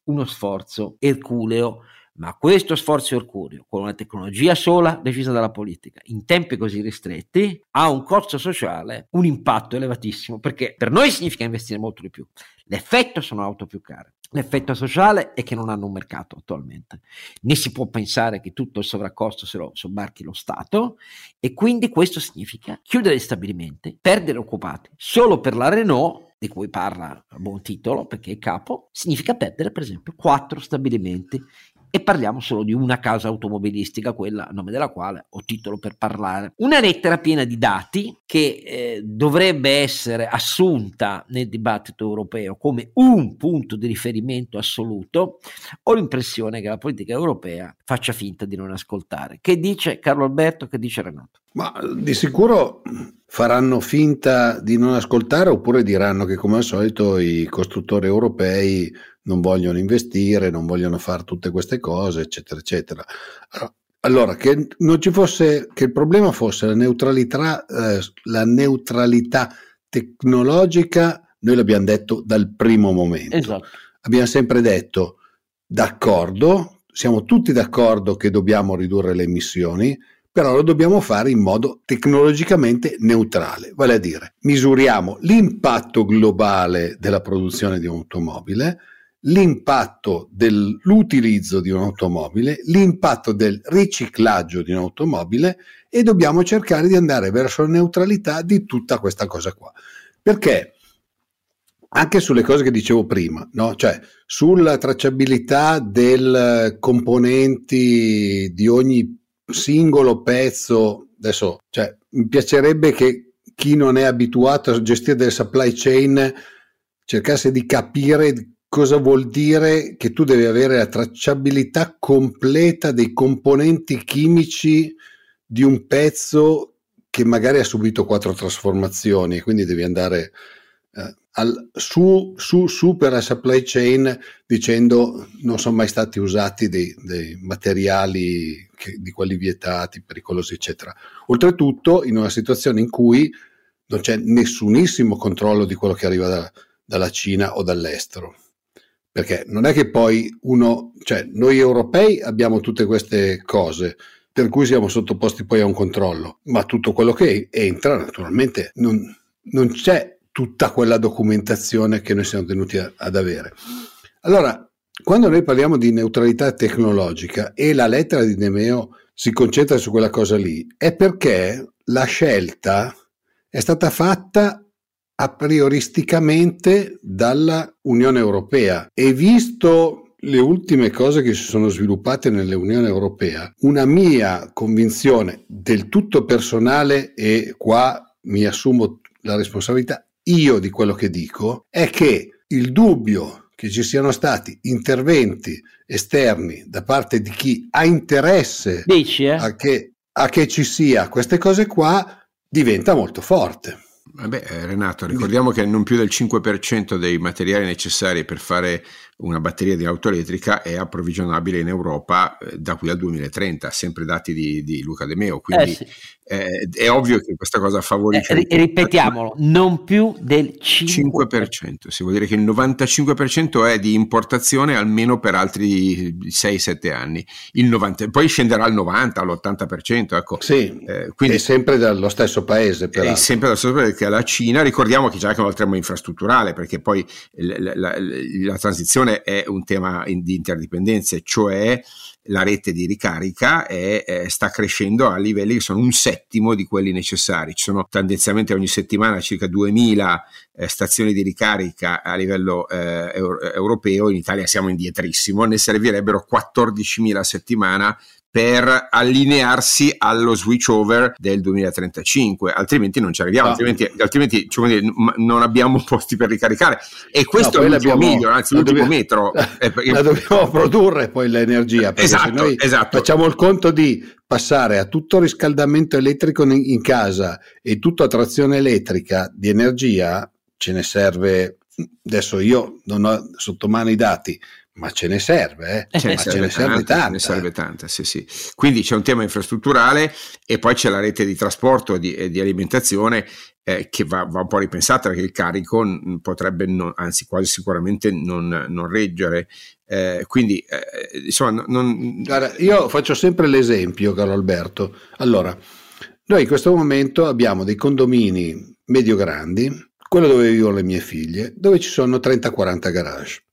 uno sforzo erculeo ma questo sforzo erculeo, con una tecnologia sola decisa dalla politica, in tempi così ristretti, ha un costo sociale, un impatto elevatissimo, perché per noi significa investire molto di più. L'effetto sono auto più care. L'effetto sociale è che non hanno un mercato attualmente, né si può pensare che tutto il sovraccosto se lo sobbarchi lo Stato e quindi questo significa chiudere gli stabilimenti, perdere occupati. Solo per la Renault di cui parla a buon titolo perché è capo, significa perdere per esempio quattro stabilimenti e parliamo solo di una casa automobilistica, quella a nome della quale ho titolo per parlare. Una lettera piena di dati che eh, dovrebbe essere assunta nel dibattito europeo come un punto di riferimento assoluto. Ho l'impressione che la politica europea faccia finta di non ascoltare. Che dice Carlo Alberto? Che dice Renato? Ma di sicuro faranno finta di non ascoltare oppure diranno che come al solito i costruttori europei non vogliono investire, non vogliono fare tutte queste cose, eccetera, eccetera. Allora, che non ci fosse, che il problema fosse la neutralità, eh, la neutralità tecnologica, noi l'abbiamo detto dal primo momento. Esatto. Abbiamo sempre detto, d'accordo, siamo tutti d'accordo che dobbiamo ridurre le emissioni, però lo dobbiamo fare in modo tecnologicamente neutrale, vale a dire misuriamo l'impatto globale della produzione di un'automobile, l'impatto dell'utilizzo di un'automobile, l'impatto del riciclaggio di un'automobile e dobbiamo cercare di andare verso la neutralità di tutta questa cosa qua. Perché anche sulle cose che dicevo prima, no? cioè sulla tracciabilità dei componenti di ogni singolo pezzo, adesso cioè, mi piacerebbe che chi non è abituato a gestire delle supply chain cercasse di capire cosa vuol dire che tu devi avere la tracciabilità completa dei componenti chimici di un pezzo che magari ha subito quattro trasformazioni quindi devi andare al, su, su, su, per la supply chain dicendo non sono mai stati usati dei, dei materiali che, di quelli vietati, pericolosi, eccetera. Oltretutto in una situazione in cui non c'è nessunissimo controllo di quello che arriva da, dalla Cina o dall'estero perché non è che poi uno, cioè noi europei abbiamo tutte queste cose, per cui siamo sottoposti poi a un controllo, ma tutto quello che entra naturalmente non, non c'è tutta quella documentazione che noi siamo tenuti a, ad avere. Allora, quando noi parliamo di neutralità tecnologica e la lettera di Nemeo si concentra su quella cosa lì, è perché la scelta è stata fatta a prioristicamente dalla Unione Europea e visto le ultime cose che si sono sviluppate nell'Unione Europea, una mia convinzione del tutto personale e qua mi assumo la responsabilità io di quello che dico è che il dubbio che ci siano stati interventi esterni da parte di chi ha interesse Dici, eh? a, che, a che ci sia queste cose qua diventa molto forte. Vabbè, eh, Renato, ricordiamo che non più del 5% dei materiali necessari per fare una batteria di auto elettrica è approvvigionabile in Europa eh, da qui al 2030, sempre dati di, di Luca De Meo. Quindi eh sì. eh, è ovvio che questa cosa favorisce. Eh, ripetiamolo, non più del 5%. 5%. Si vuol dire che il 95% è di importazione almeno per altri 6-7 anni. 90, poi scenderà al 90, all'80%. Ecco. Sì, eh, quindi, è sempre dallo stesso paese. È sempre dallo stesso paese che è la Cina. Ricordiamo che c'è anche un tema infrastrutturale, perché poi la, la, la, la transizione questione è un tema di interdipendenze, cioè la rete di ricarica è, è, sta crescendo a livelli che sono un settimo di quelli necessari. Ci sono tendenzialmente ogni settimana circa 2000 eh, stazioni di ricarica a livello eh, europeo, in Italia siamo indietrissimo, ne servirebbero 14.000 a settimana per allinearsi allo switch over del 2035, altrimenti non ci arriviamo, no. altrimenti, altrimenti cioè, non abbiamo posti per ricaricare. E questo no, è l'ultimo miglio, anzi l'ultimo dobbiamo, metro. La dobbiamo produrre poi l'energia, perché esatto, noi esatto. facciamo il conto di passare a tutto riscaldamento elettrico in, in casa e tutto a trazione elettrica di energia, ce ne serve, adesso io non ho sotto mano i dati, ma ce ne serve, eh? ce, ne serve, ce ne serve tanta. Ce ne serve tanta sì, sì. Quindi c'è un tema infrastrutturale e poi c'è la rete di trasporto e di, di, alimentazione eh, che va, va, un po' ripensata perché il carico potrebbe, non, anzi quasi sicuramente non, non reggere. Eh, quindi, eh, insomma, non... Guarda, io faccio sempre l'esempio, caro Alberto. Allora, noi in questo momento abbiamo dei condomini medio-grandi, quello dove vivono le mie figlie, dove ci sono 30-40 garage.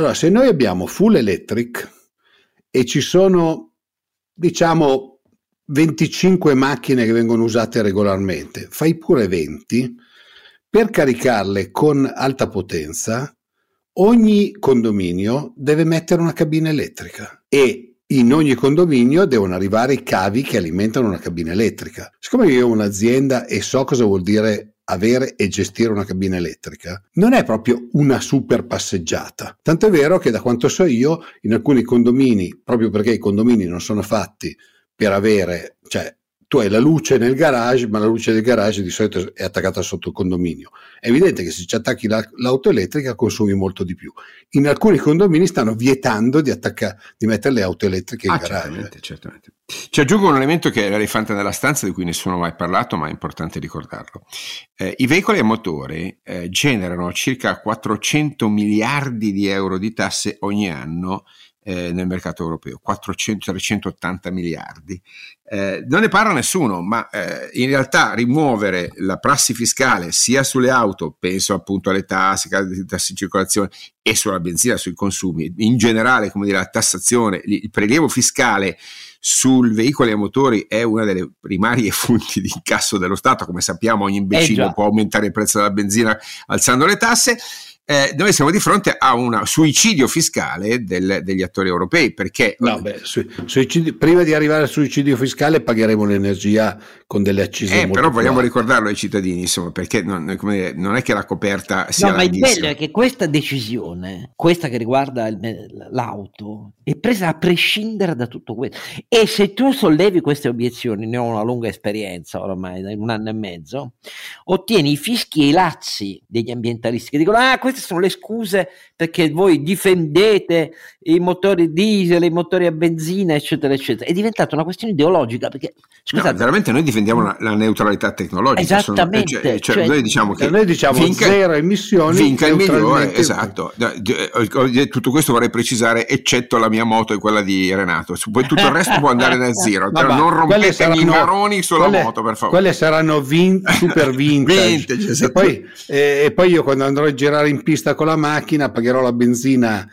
Allora, se noi abbiamo full electric e ci sono, diciamo, 25 macchine che vengono usate regolarmente, fai pure 20, per caricarle con alta potenza, ogni condominio deve mettere una cabina elettrica e in ogni condominio devono arrivare i cavi che alimentano una cabina elettrica. Siccome io ho un'azienda e so cosa vuol dire avere e gestire una cabina elettrica non è proprio una super passeggiata. Tanto è vero che da quanto so io, in alcuni condomini, proprio perché i condomini non sono fatti per avere, cioè tu hai la luce nel garage, ma la luce del garage di solito è attaccata sotto il condominio. È evidente che se ci attacchi la, l'auto elettrica consumi molto di più. In alcuni condomini stanno vietando di, attacca, di mettere le auto elettriche in ah, garage. Certamente, certamente. Ci aggiungo un elemento che è l'elefante nella stanza di cui nessuno ha mai parlato, ma è importante ricordarlo. Eh, I veicoli a motore eh, generano circa 400 miliardi di euro di tasse ogni anno eh, nel mercato europeo, 400-380 miliardi. Eh, non ne parla nessuno, ma eh, in realtà rimuovere la prassi fiscale sia sulle auto, penso appunto alle tasse, tasse di circolazione e sulla benzina, sui consumi, in generale, come dire, la tassazione, il prelievo fiscale sul veicoli a motori è una delle primarie fonti di incasso dello Stato, come sappiamo ogni imbecille eh può aumentare il prezzo della benzina alzando le tasse eh, noi siamo di fronte a un suicidio fiscale del, degli attori europei perché no, beh, su, suicidio, prima di arrivare al suicidio fiscale pagheremo l'energia con delle accise eh, però vogliamo forti. ricordarlo ai cittadini insomma perché non, dire, non, è che la coperta sia no ma il bello è che questa decisione questa che riguarda il, l'auto è presa a prescindere da tutto questo e se tu sollevi queste obiezioni ne ho una lunga esperienza ormai da un anno e mezzo ottieni i fischi e i lazzi degli ambientalisti che dicono ah questo queste sono le scuse perché voi difendete i motori diesel, i motori a benzina, eccetera, eccetera. È diventata una questione ideologica perché scusate, no, veramente noi difendiamo la, la neutralità tecnologica. Esattamente. Sono, cioè, cioè, cioè, noi diciamo che noi diciamo finca, zero emissioni. Finca il migliore, esatto. Tutto questo vorrei precisare, eccetto la mia moto e quella di Renato. Poi tutto il resto può andare nel zero. Però non rompete saranno, i maroni sulla quelle, moto, per favore. Quelle saranno vin, super vintage. vintage esatto. e, poi, eh, e poi io quando andrò a girare in pista con la macchina, pagherò la benzina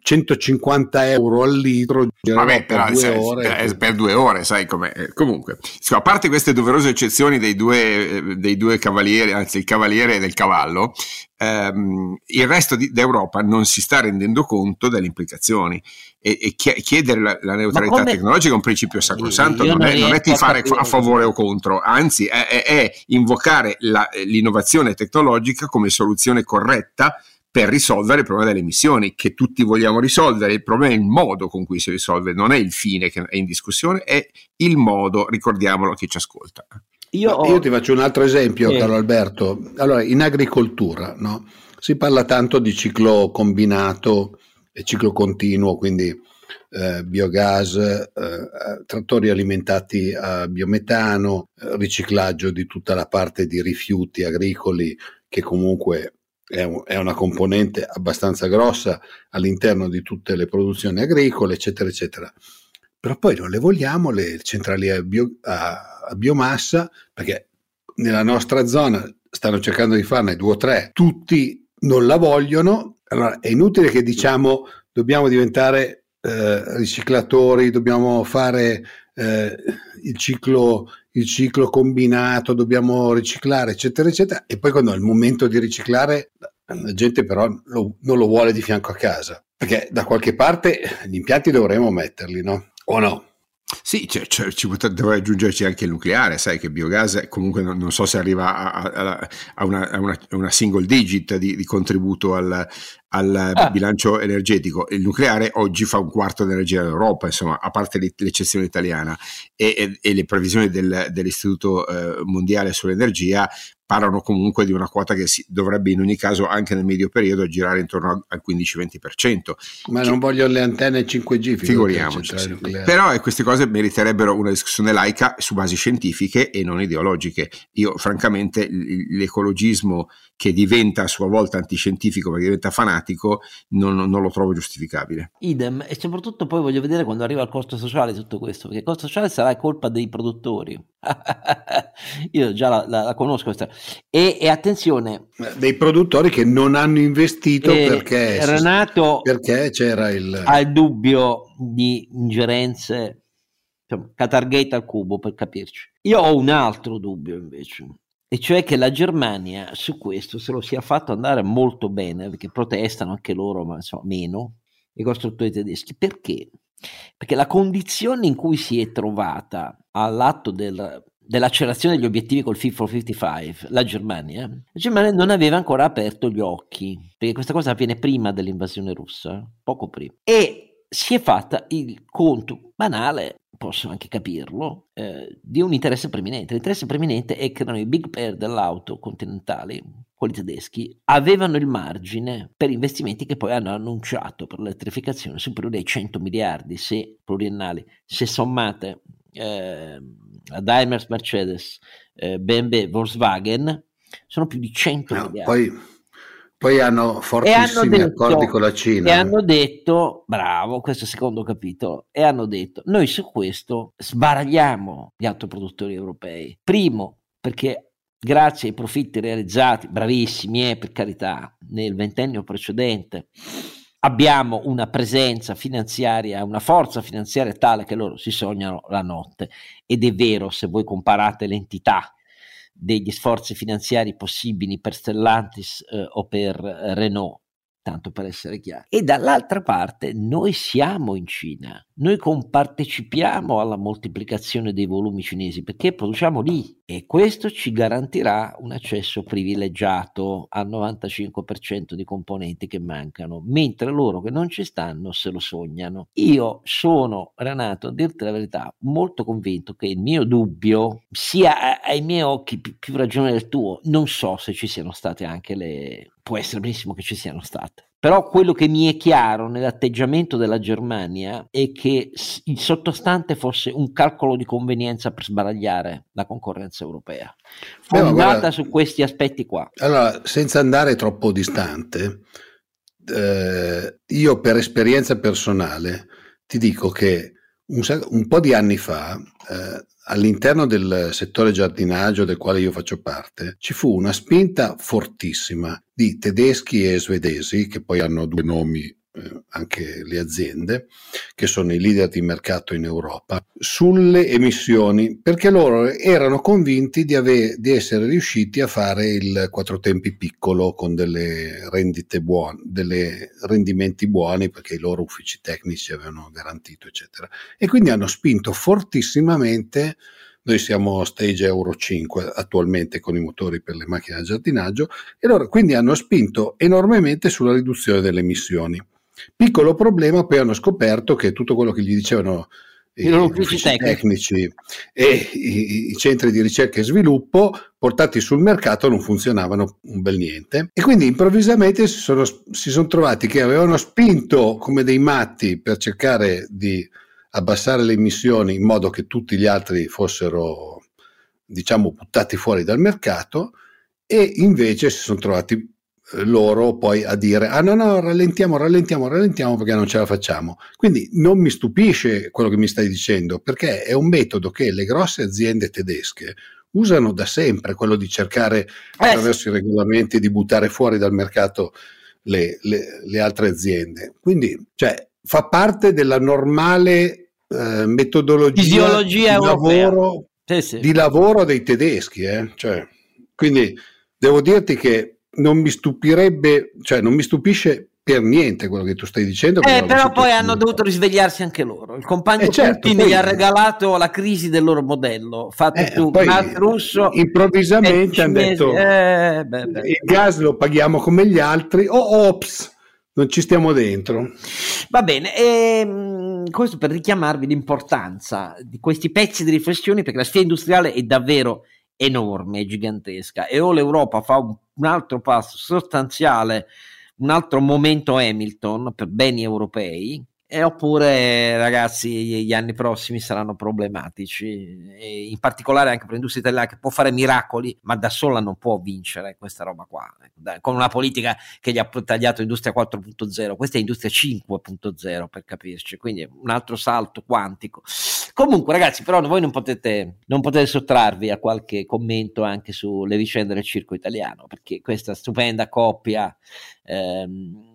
150 euro al litro Vabbè, per, due sai, ore. Per due ore, sai com'è. Eh, comunque, a parte queste doverose eccezioni dei due, eh, dei due cavalieri, anzi il cavaliere e del cavallo, ehm, il resto di, d'Europa non si sta rendendo conto delle implicazioni e, e chiedere la, la neutralità come... tecnologica è un principio sacrosanto, non, non, è, non è tifare a, a favore o contro, anzi è, è, è invocare la, l'innovazione tecnologica come soluzione corretta per risolvere il problema delle emissioni che tutti vogliamo risolvere. Il problema è il modo con cui si risolve, non è il fine che è in discussione, è il modo, ricordiamolo a chi ci ascolta. Io, ho... Io ti faccio un altro esempio, eh. caro Alberto. Allora, in agricoltura no? si parla tanto di ciclo combinato e ciclo continuo, quindi eh, biogas, eh, trattori alimentati a biometano, riciclaggio di tutta la parte di rifiuti agricoli che comunque è, un, è, una componente abbastanza grossa all'interno di tutte le produzioni agricole, eccetera, eccetera. Però poi non le vogliamo le centrali a, bio, a, a biomassa, perché nella nostra zona stanno cercando di farne due o tre, tutti non la vogliono. Allora è inutile che diciamo dobbiamo diventare eh, riciclatori, dobbiamo fare eh, il, ciclo, il ciclo combinato, dobbiamo riciclare, eccetera, eccetera. E poi quando è il momento di riciclare, la gente però lo, non lo vuole di fianco a casa, perché da qualche parte gli impianti dovremo metterli, no? O no? Sì, cioè, cioè, ci potrebbe aggiungerci anche il nucleare, sai che il biogas comunque non, non so se arriva a, a, a, una, a, una, una, single digit di, di contributo al, al ah. bilancio energetico. Il nucleare oggi fa un quarto dell'energia d'Europa, insomma, a parte l'eccezione italiana e, e, e le previsioni del, dell'Istituto eh, Mondiale sull'Energia parlano comunque di una quota che si, dovrebbe in ogni caso anche nel medio periodo girare intorno al 15-20%. Ma che, non voglio le antenne 5G, figuriamoci. Sì. Però eh, queste cose meriterebbero una discussione laica su basi scientifiche e non ideologiche. Io francamente l'ecologismo che diventa a sua volta antiscientifico perché diventa fanatico non, non, lo trovo giustificabile. Idem, e soprattutto poi voglio vedere quando arriva il costo sociale tutto questo, perché il costo sociale sarà colpa dei produttori. Io già la, la, la conosco questa. E, e, attenzione, dei produttori che non hanno investito eh, perché, Renato perché c'era il... ha il dubbio di ingerenze, insomma, Qatargate al cubo per capirci. Io ho un altro dubbio invece e cioè che la Germania su questo se lo sia fatto andare molto bene, perché protestano anche loro, ma insomma meno, i costruttori tedeschi. Perché? Perché la condizione in cui si è trovata all'atto del, dell'accelerazione degli obiettivi col Fit for 55, la Germania, la Germania non aveva ancora aperto gli occhi, perché questa cosa avviene prima dell'invasione russa, poco prima. E si è fatta il conto banale posso anche capirlo, eh, di un interesse preminente. L'interesse preminente è che erano i big player dell'auto continentali, quelli tedeschi, avevano il margine per investimenti che poi hanno annunciato per l'elettrificazione superiore ai 100 miliardi se pluriennali, se sommate eh, Daimler, Mercedes, eh, BMW, Volkswagen, sono più di 100 no. Poi poi hanno fortissimi hanno detto, accordi con la Cina. E hanno detto, bravo, questo è il secondo capitolo, e hanno detto, noi su questo sbaragliamo gli autoproduttori europei. Primo, perché grazie ai profitti realizzati, bravissimi, eh, per carità, nel ventennio precedente, abbiamo una presenza finanziaria, una forza finanziaria tale che loro si sognano la notte. Ed è vero, se voi comparate l'entità degli sforzi finanziari possibili per Stellantis eh, o per Renault tanto per essere chiari. E dall'altra parte noi siamo in Cina, noi compartecipiamo alla moltiplicazione dei volumi cinesi perché produciamo lì e questo ci garantirà un accesso privilegiato al 95% di componenti che mancano, mentre loro che non ci stanno se lo sognano. Io sono, Renato, a dirti la verità, molto convinto che il mio dubbio sia ai miei occhi più ragione del tuo. Non so se ci siano state anche le può essere benissimo che ci siano state. Però quello che mi è chiaro nell'atteggiamento della Germania è che il sottostante fosse un calcolo di convenienza per sbaragliare la concorrenza europea, fondata su questi aspetti qua. Allora, senza andare troppo distante, eh, io per esperienza personale ti dico che un, un po' di anni fa eh, all'interno del settore giardinaggio del quale io faccio parte, ci fu una spinta fortissima di tedeschi e svedesi, che poi hanno due nomi eh, anche le aziende, che sono i leader di mercato in Europa, sulle emissioni, perché loro erano convinti di, ave- di essere riusciti a fare il quattro tempi piccolo con delle rendite buone, delle rendimenti buoni, perché i loro uffici tecnici avevano garantito, eccetera. E quindi hanno spinto fortissimamente noi siamo stage Euro 5 attualmente con i motori per le macchine da giardinaggio e loro quindi hanno spinto enormemente sulla riduzione delle emissioni. Piccolo problema, poi hanno scoperto che tutto quello che gli dicevano i uffici tecnici. e i, i, centri di ricerca e sviluppo portati sul mercato non funzionavano un bel niente. E quindi improvvisamente si sono, si sono trovati che avevano spinto come dei matti per cercare di abbassare le emissioni in modo che tutti gli altri fossero diciamo buttati fuori dal mercato e invece si sono trovati loro poi a dire ah no no rallentiamo rallentiamo rallentiamo perché non ce la facciamo quindi non mi stupisce quello che mi stai dicendo perché è un metodo che le grosse aziende tedesche usano da sempre quello di cercare eh, attraverso i regolamenti di buttare fuori dal mercato le, le, le altre aziende quindi cioè fa parte della normale eh, metodologia di lavoro, sì, sì. di lavoro, dei tedeschi eh? cioè, quindi devo dirti che non mi stupirebbe, cioè non mi stupisce per niente quello che tu stai dicendo. Eh, però poi hanno dovuto risvegliarsi anche loro. Il compagno eh certo, Putin gli ha regalato la crisi del loro modello, fatto eh, tu, Mark Russo. Improvvisamente hanno detto eh, beh, beh. il gas lo paghiamo come gli altri, oh ops, non ci stiamo dentro. Va bene, e, ehm, questo per richiamarvi l'importanza di questi pezzi di riflessione, perché la sfida industriale è davvero enorme, gigantesca. E o l'Europa fa un, un altro passo sostanziale, un altro momento Hamilton per beni europei, e oppure, ragazzi, gli anni prossimi saranno problematici, e in particolare anche per l'industria italiana che può fare miracoli, ma da sola non può vincere questa roba qua. Ecco, con una politica che gli ha tagliato l'industria 4.0, questa è industria 5.0 per capirci, quindi un altro salto quantico. Comunque, ragazzi, però voi non potete, non potete sottrarvi a qualche commento anche sulle vicende del circo italiano, perché questa stupenda coppia. Ehm,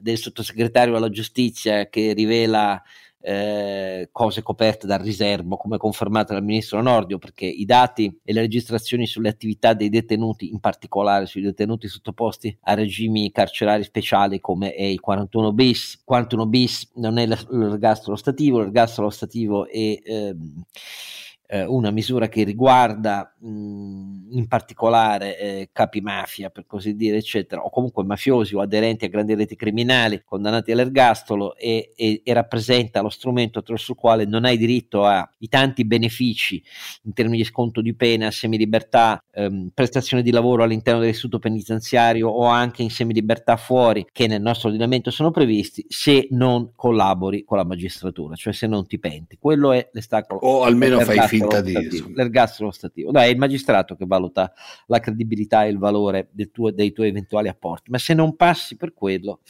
del sottosegretario alla giustizia che rivela eh, cose coperte dal riservo, come confermato dal ministro Nordio, perché i dati e le registrazioni sulle attività dei detenuti, in particolare sui detenuti sottoposti a regimi carcerari speciali come è il 41 bis, 41 bis non è l'ergastolo stativo, l'ergastolo stativo è ehm, eh, una misura che riguarda mh, in particolare eh, capi mafia, per così dire, eccetera, o comunque mafiosi o aderenti a grandi reti criminali condannati all'ergastolo e, e, e rappresenta lo strumento attraverso il quale non hai diritto ai tanti benefici in termini di sconto di pena, semilibertà, ehm, prestazioni di lavoro all'interno dell'istituto penitenziario o anche in semilibertà fuori, che nel nostro ordinamento sono previsti, se non collabori con la magistratura, cioè se non ti penti. Quello è l'estacolo. O almeno fai finta l'ergastolo stativo. No, è il magistrato che valuta la credibilità e il valore tuo, dei tuoi eventuali apporti, ma se non passi per quello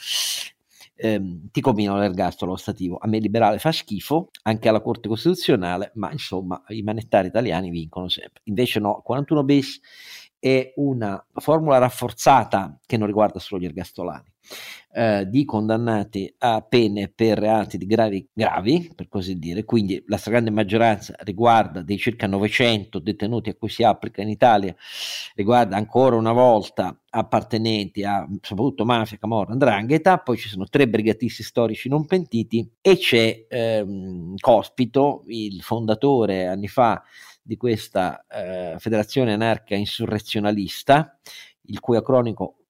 ehm, ti combinano l'ergastolo stativo. A me liberale fa schifo, anche alla Corte Costituzionale, ma insomma i manettari italiani vincono sempre. Invece no, 41 bis è una formula rafforzata che non riguarda solo gli ergastolani eh, di condannati a pene per reati gravi, gravi, per così dire, quindi la stragrande maggioranza riguarda dei circa 900 detenuti a cui si applica in Italia, riguarda ancora una volta appartenenti a soprattutto mafia, camorra, andrangheta, poi ci sono tre brigatisti storici non pentiti e c'è ehm, Cospito, il fondatore anni fa di questa eh, federazione anarchica insurrezionalista, il cui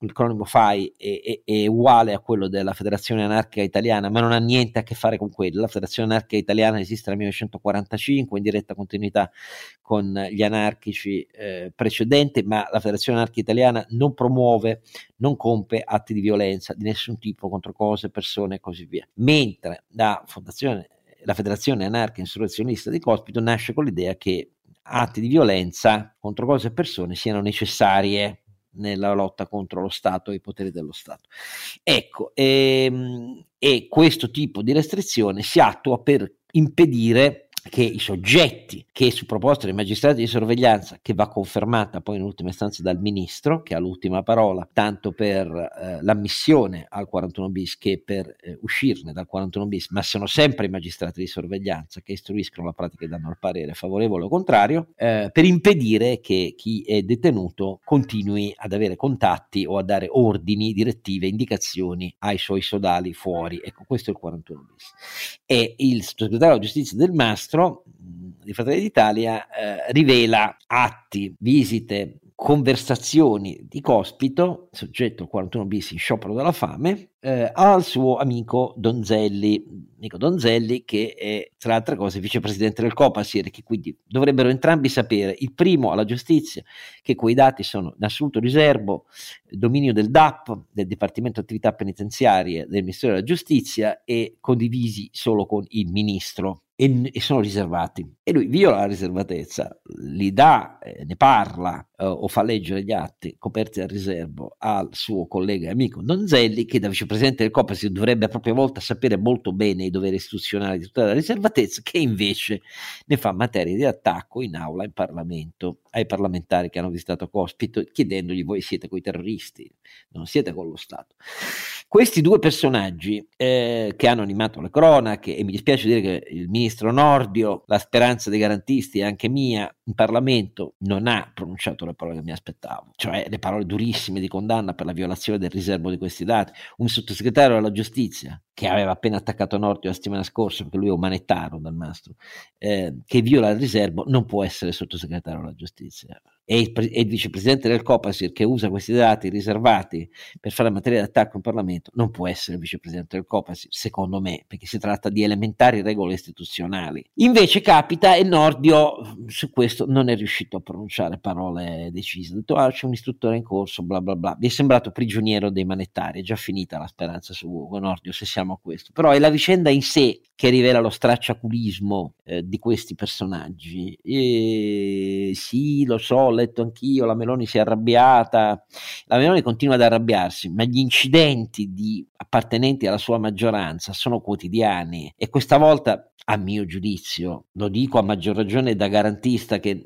acronimo, l'acronimo FAI è, è, è, uguale a quello della Federazione Anarchica Italiana, ma non ha niente a che fare con quello. La Federazione Anarchica Italiana esiste dal 1945 in diretta continuità con gli anarchici eh, precedenti, ma la Federazione Anarchica Italiana non promuove, non compie atti di violenza di nessun tipo contro cose, persone e così via. Mentre la Fondazione la Federazione Anarchica Insurrezionista di Cospito nasce con l'idea che atti di violenza contro cose e persone siano necessarie nella lotta contro lo Stato e i poteri dello Stato. Ecco, ehm, e questo tipo di restrizione si attua per impedire che i soggetti che su proposta dei magistrati di sorveglianza, che va confermata poi in ultima istanza dal ministro, che ha l'ultima parola, tanto per eh, l'ammissione al 41 bis che per eh, uscirne dal 41 bis, ma sono sempre i magistrati di sorveglianza che istruiscono la pratica e danno il parere favorevole o contrario, eh, per impedire che chi è detenuto continui ad avere contatti o a dare ordini, direttive, indicazioni ai suoi sodali fuori. Ecco, questo è il 41 bis. E il sottosegretario della giustizia del Mastro Castro di Fratelli d'Italia eh, rivela atti, visite, conversazioni di Cospito, soggetto 41 bis in sciopero della fame, eh, al suo amico Donzelli, amico Donzelli che è tra altre cose vicepresidente del Copasir, che quindi dovrebbero entrambi sapere, il primo alla giustizia, che quei dati sono in assoluto riservo, dominio del DAP, del Dipartimento Attività Penitenziarie del Ministero della Giustizia e condivisi solo con il ministro e, e, sono riservati. E lui viola la riservatezza, li dà, eh, ne parla eh, o fa leggere gli atti coperti al riservo al suo collega e amico Donzelli, che da vicepresidente del Copasi dovrebbe a propria volta sapere molto bene i doveri istituzionali di tutta la riservatezza, che invece ne fa materia di attacco in aula in Parlamento ai parlamentari che hanno visitato Cospito, chiedendogli voi siete coi terroristi, non siete con lo Stato. Questi due personaggi eh, che hanno animato le cronache, e mi dispiace dire che il ministro Nordio, la speranza dei garantisti e anche mia in Parlamento, non ha pronunciato le parole che mi aspettavo, cioè le parole durissime di condanna per la violazione del riservo di questi dati. Un sottosegretario della giustizia che aveva appena attaccato Nordio la settimana scorsa, perché lui è umanettaro dal mastro, eh, che viola il riservo, non può essere sottosegretario alla giustizia. E il, e il vicepresidente del Copasir che usa questi dati riservati per fare materia d'attacco in Parlamento non può essere il vicepresidente del Copasir, secondo me, perché si tratta di elementari regole istituzionali. Invece capita e Nordio su questo non è riuscito a pronunciare parole decise, ha detto ah, c'è un istruttore in corso, bla bla bla, mi è sembrato prigioniero dei manettari, è già finita la speranza su Nordio se siamo a questo, però è la vicenda in sé che rivela lo stracciaculismo eh, di questi personaggi. E, sì, lo so, letto anch'io, la Meloni si è arrabbiata, la Meloni continua ad arrabbiarsi, ma gli incidenti di appartenenti alla sua maggioranza sono quotidiani e questa volta, a mio giudizio, lo dico a maggior ragione da garantista che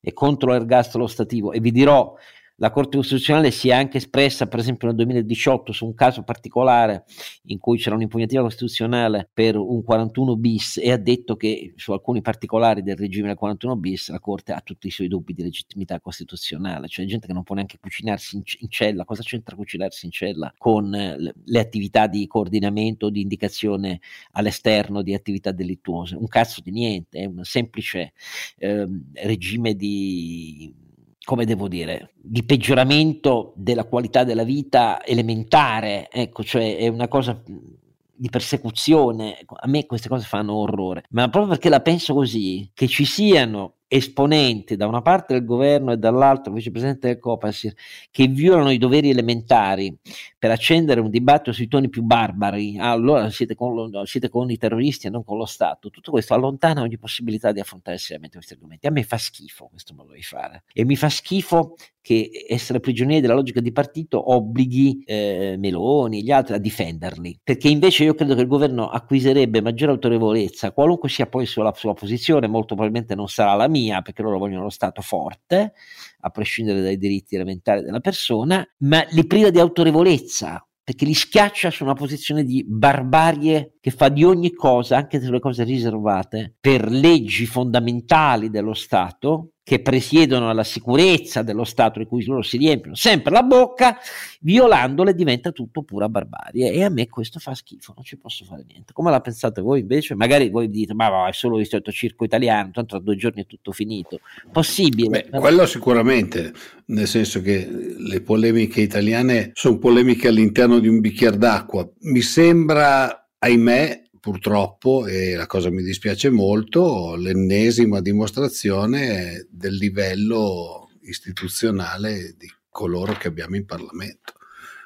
è contro l'ergastolo stativo e vi dirò la Corte Costituzionale si è anche espressa, per esempio nel 2018, su un caso particolare in cui c'era un'impugnativa costituzionale per un 41 bis e ha detto che su alcuni particolari del regime del 41 bis la Corte ha tutti i suoi dubbi di legittimità costituzionale, cioè gente che non può neanche cucinarsi in, in cella, cosa c'entra cucinarsi in cella con eh, le attività di coordinamento, di indicazione all'esterno di attività delittuose? Un cazzo di niente, è un semplice eh, regime di come devo dire, di peggioramento della qualità della vita elementare, ecco, cioè è una cosa di persecuzione, a me queste cose fanno orrore, ma proprio perché la penso così, che ci siano esponenti da una parte del governo e dall'altra vicepresidente del Copasir che violano i doveri elementari per accendere un dibattito sui toni più barbari, allora siete con, lo, siete con, i terroristi e non con lo Stato. Tutto questo allontana ogni possibilità di affrontare seriamente questi argomenti. A me fa schifo questo modo di fare e mi fa schifo che essere prigionieri della logica di partito obblighi eh, Meloni e gli altri a difenderli, perché invece io credo che il governo acquisirebbe maggiore autorevolezza, qualunque sia poi la sua posizione, molto probabilmente non sarà la mia, perché loro vogliono lo Stato forte, a prescindere dai diritti elementari della persona, ma li priva di autorevolezza, perché li schiaccia su una posizione di barbarie che fa di ogni cosa, anche delle cose riservate, per leggi fondamentali dello Stato, che presiedono alla sicurezza dello Stato di cui loro si riempiono sempre la bocca, violandole diventa tutto pura barbarie e a me questo fa schifo, non ci posso fare niente. Come la pensate voi invece? Magari voi dite, ma è solo il circo italiano, tanto tra due giorni è tutto finito. Possibile? Beh, quello sicuramente, nel senso che le polemiche italiane sono polemiche all'interno di un bicchiere d'acqua. Mi sembra, ahimè, purtroppo, e la cosa mi dispiace molto, l'ennesima dimostrazione del livello istituzionale di coloro che abbiamo in Parlamento.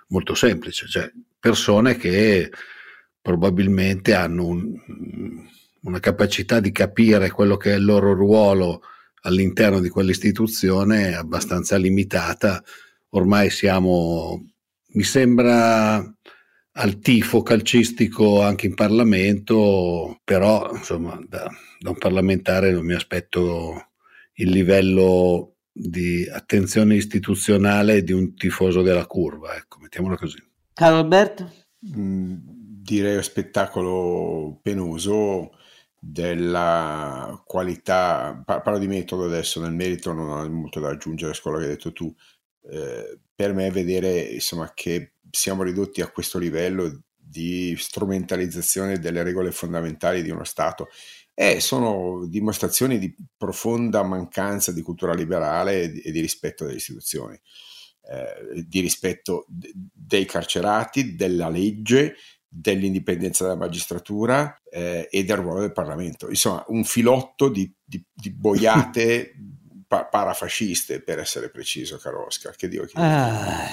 Molto semplice, cioè persone che probabilmente hanno un, una capacità di capire quello che è il loro ruolo all'interno di quell'istituzione abbastanza limitata. Ormai siamo, mi sembra, al tifo calcistico anche in Parlamento, però insomma da, da un parlamentare non mi aspetto il livello di attenzione istituzionale di un tifoso della curva, ecco, mettiamola così. Carlo Alberto? Mm, direi spettacolo penoso della qualità, parlo di metodo adesso, nel merito non ho molto da aggiungere a quello che hai detto tu, eh, per me vedere insomma che siamo ridotti a questo livello di strumentalizzazione delle regole fondamentali di uno Stato e sono dimostrazioni di profonda mancanza di cultura liberale e di rispetto delle istituzioni, eh, di rispetto dei carcerati, della legge, dell'indipendenza della magistratura eh, e del ruolo del Parlamento. Insomma, un filotto di, di, di boiate pa- parafasciste, per essere preciso, caro Oscar. Che Dio ah,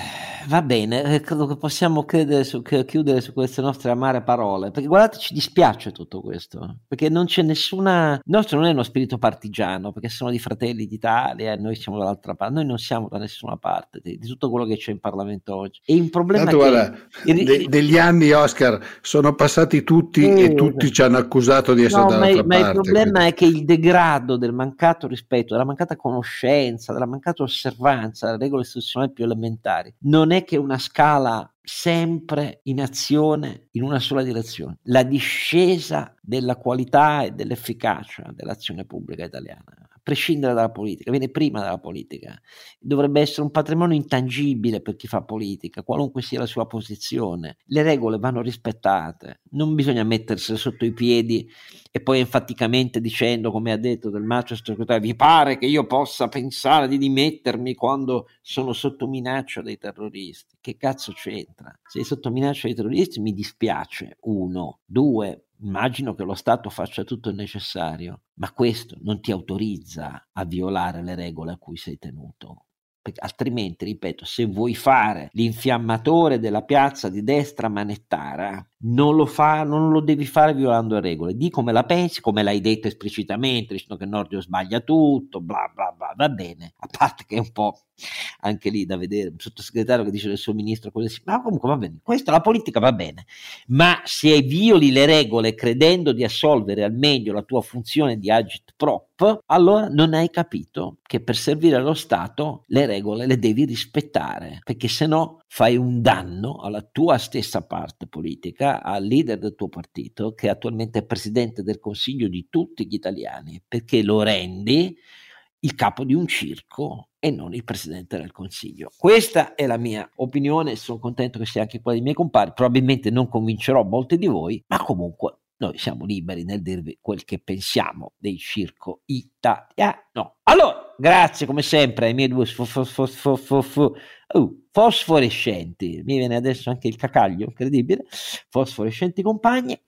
va bene, eh, credo che possiamo su, che chiudere su queste nostre amare parole, perché guardate, ci dispiace tutto questo, perché non c'è nessuna... Il nostro non è uno spirito partigiano, perché sono di Fratelli d'Italia e noi siamo dall'altra parte, noi non siamo da nessuna parte di, di tutto quello che c'è in Parlamento oggi. E il problema Tanto, è guarda, che... De- degli anni, Oscar, sono passati tutti eh, e tutti ci hanno accusato di essere no, dall'altra ma, parte. Ma il problema quindi. è che il degrado del mancato rispetto, della mancata conoscenza, della mancata osservanza delle regole istituzionali più elementari, non è che una scala sempre in azione in una sola direzione, la discesa della qualità e dell'efficacia dell'azione pubblica italiana prescindere dalla politica, viene prima dalla politica. Dovrebbe essere un patrimonio intangibile per chi fa politica, qualunque sia la sua posizione. Le regole vanno rispettate, non bisogna mettersele sotto i piedi e poi enfaticamente dicendo, come ha detto Del Macio segretario, vi pare che io possa pensare di dimettermi quando sono sotto minaccia dei terroristi? Che cazzo c'entra? Se sotto minaccia dei terroristi mi dispiace, uno, due, immagino che lo Stato faccia tutto il necessario, ma questo non ti autorizza a violare le regole a cui sei tenuto perché altrimenti, ripeto, se vuoi fare l'infiammatore della piazza di destra manettara, non lo, fa, non lo devi fare violando le regole. Di come la pensi, come l'hai detto esplicitamente, dicendo che Nordio sbaglia tutto, bla bla bla, va bene, a parte che è un po' anche lì da vedere, un sottosegretario che dice del suo ministro così, ma comunque va bene, questa la politica va bene, ma se violi le regole credendo di assolvere al meglio la tua funzione di agit prop, allora non hai capito che per servire allo Stato le regole le devi rispettare, perché se no fai un danno alla tua stessa parte politica, al leader del tuo partito, che attualmente è presidente del Consiglio di tutti gli italiani, perché lo rendi il capo di un circo e non il presidente del consiglio. Questa è la mia opinione, sono contento che sia anche quella dei miei compari, probabilmente non convincerò molti di voi, ma comunque noi siamo liberi nel dirvi quel che pensiamo del circo italiano. Allora, grazie come sempre ai miei due fosforescenti, mi viene adesso anche il cacaglio, incredibile, fosforescenti compagni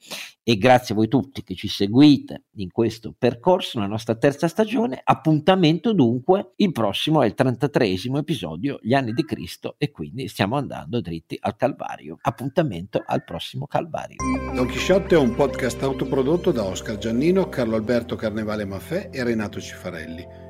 e grazie a voi tutti che ci seguite in questo percorso, nella nostra terza stagione, appuntamento dunque, il prossimo è il 33 episodio, gli anni di Cristo e quindi stiamo andando dritti al Calvario. Appuntamento al prossimo Calvario. Don Chisciotte è un podcast autoprodotto da Oscar Giannino, Carlo Alberto Carnevale Maffè e Renato Cifarelli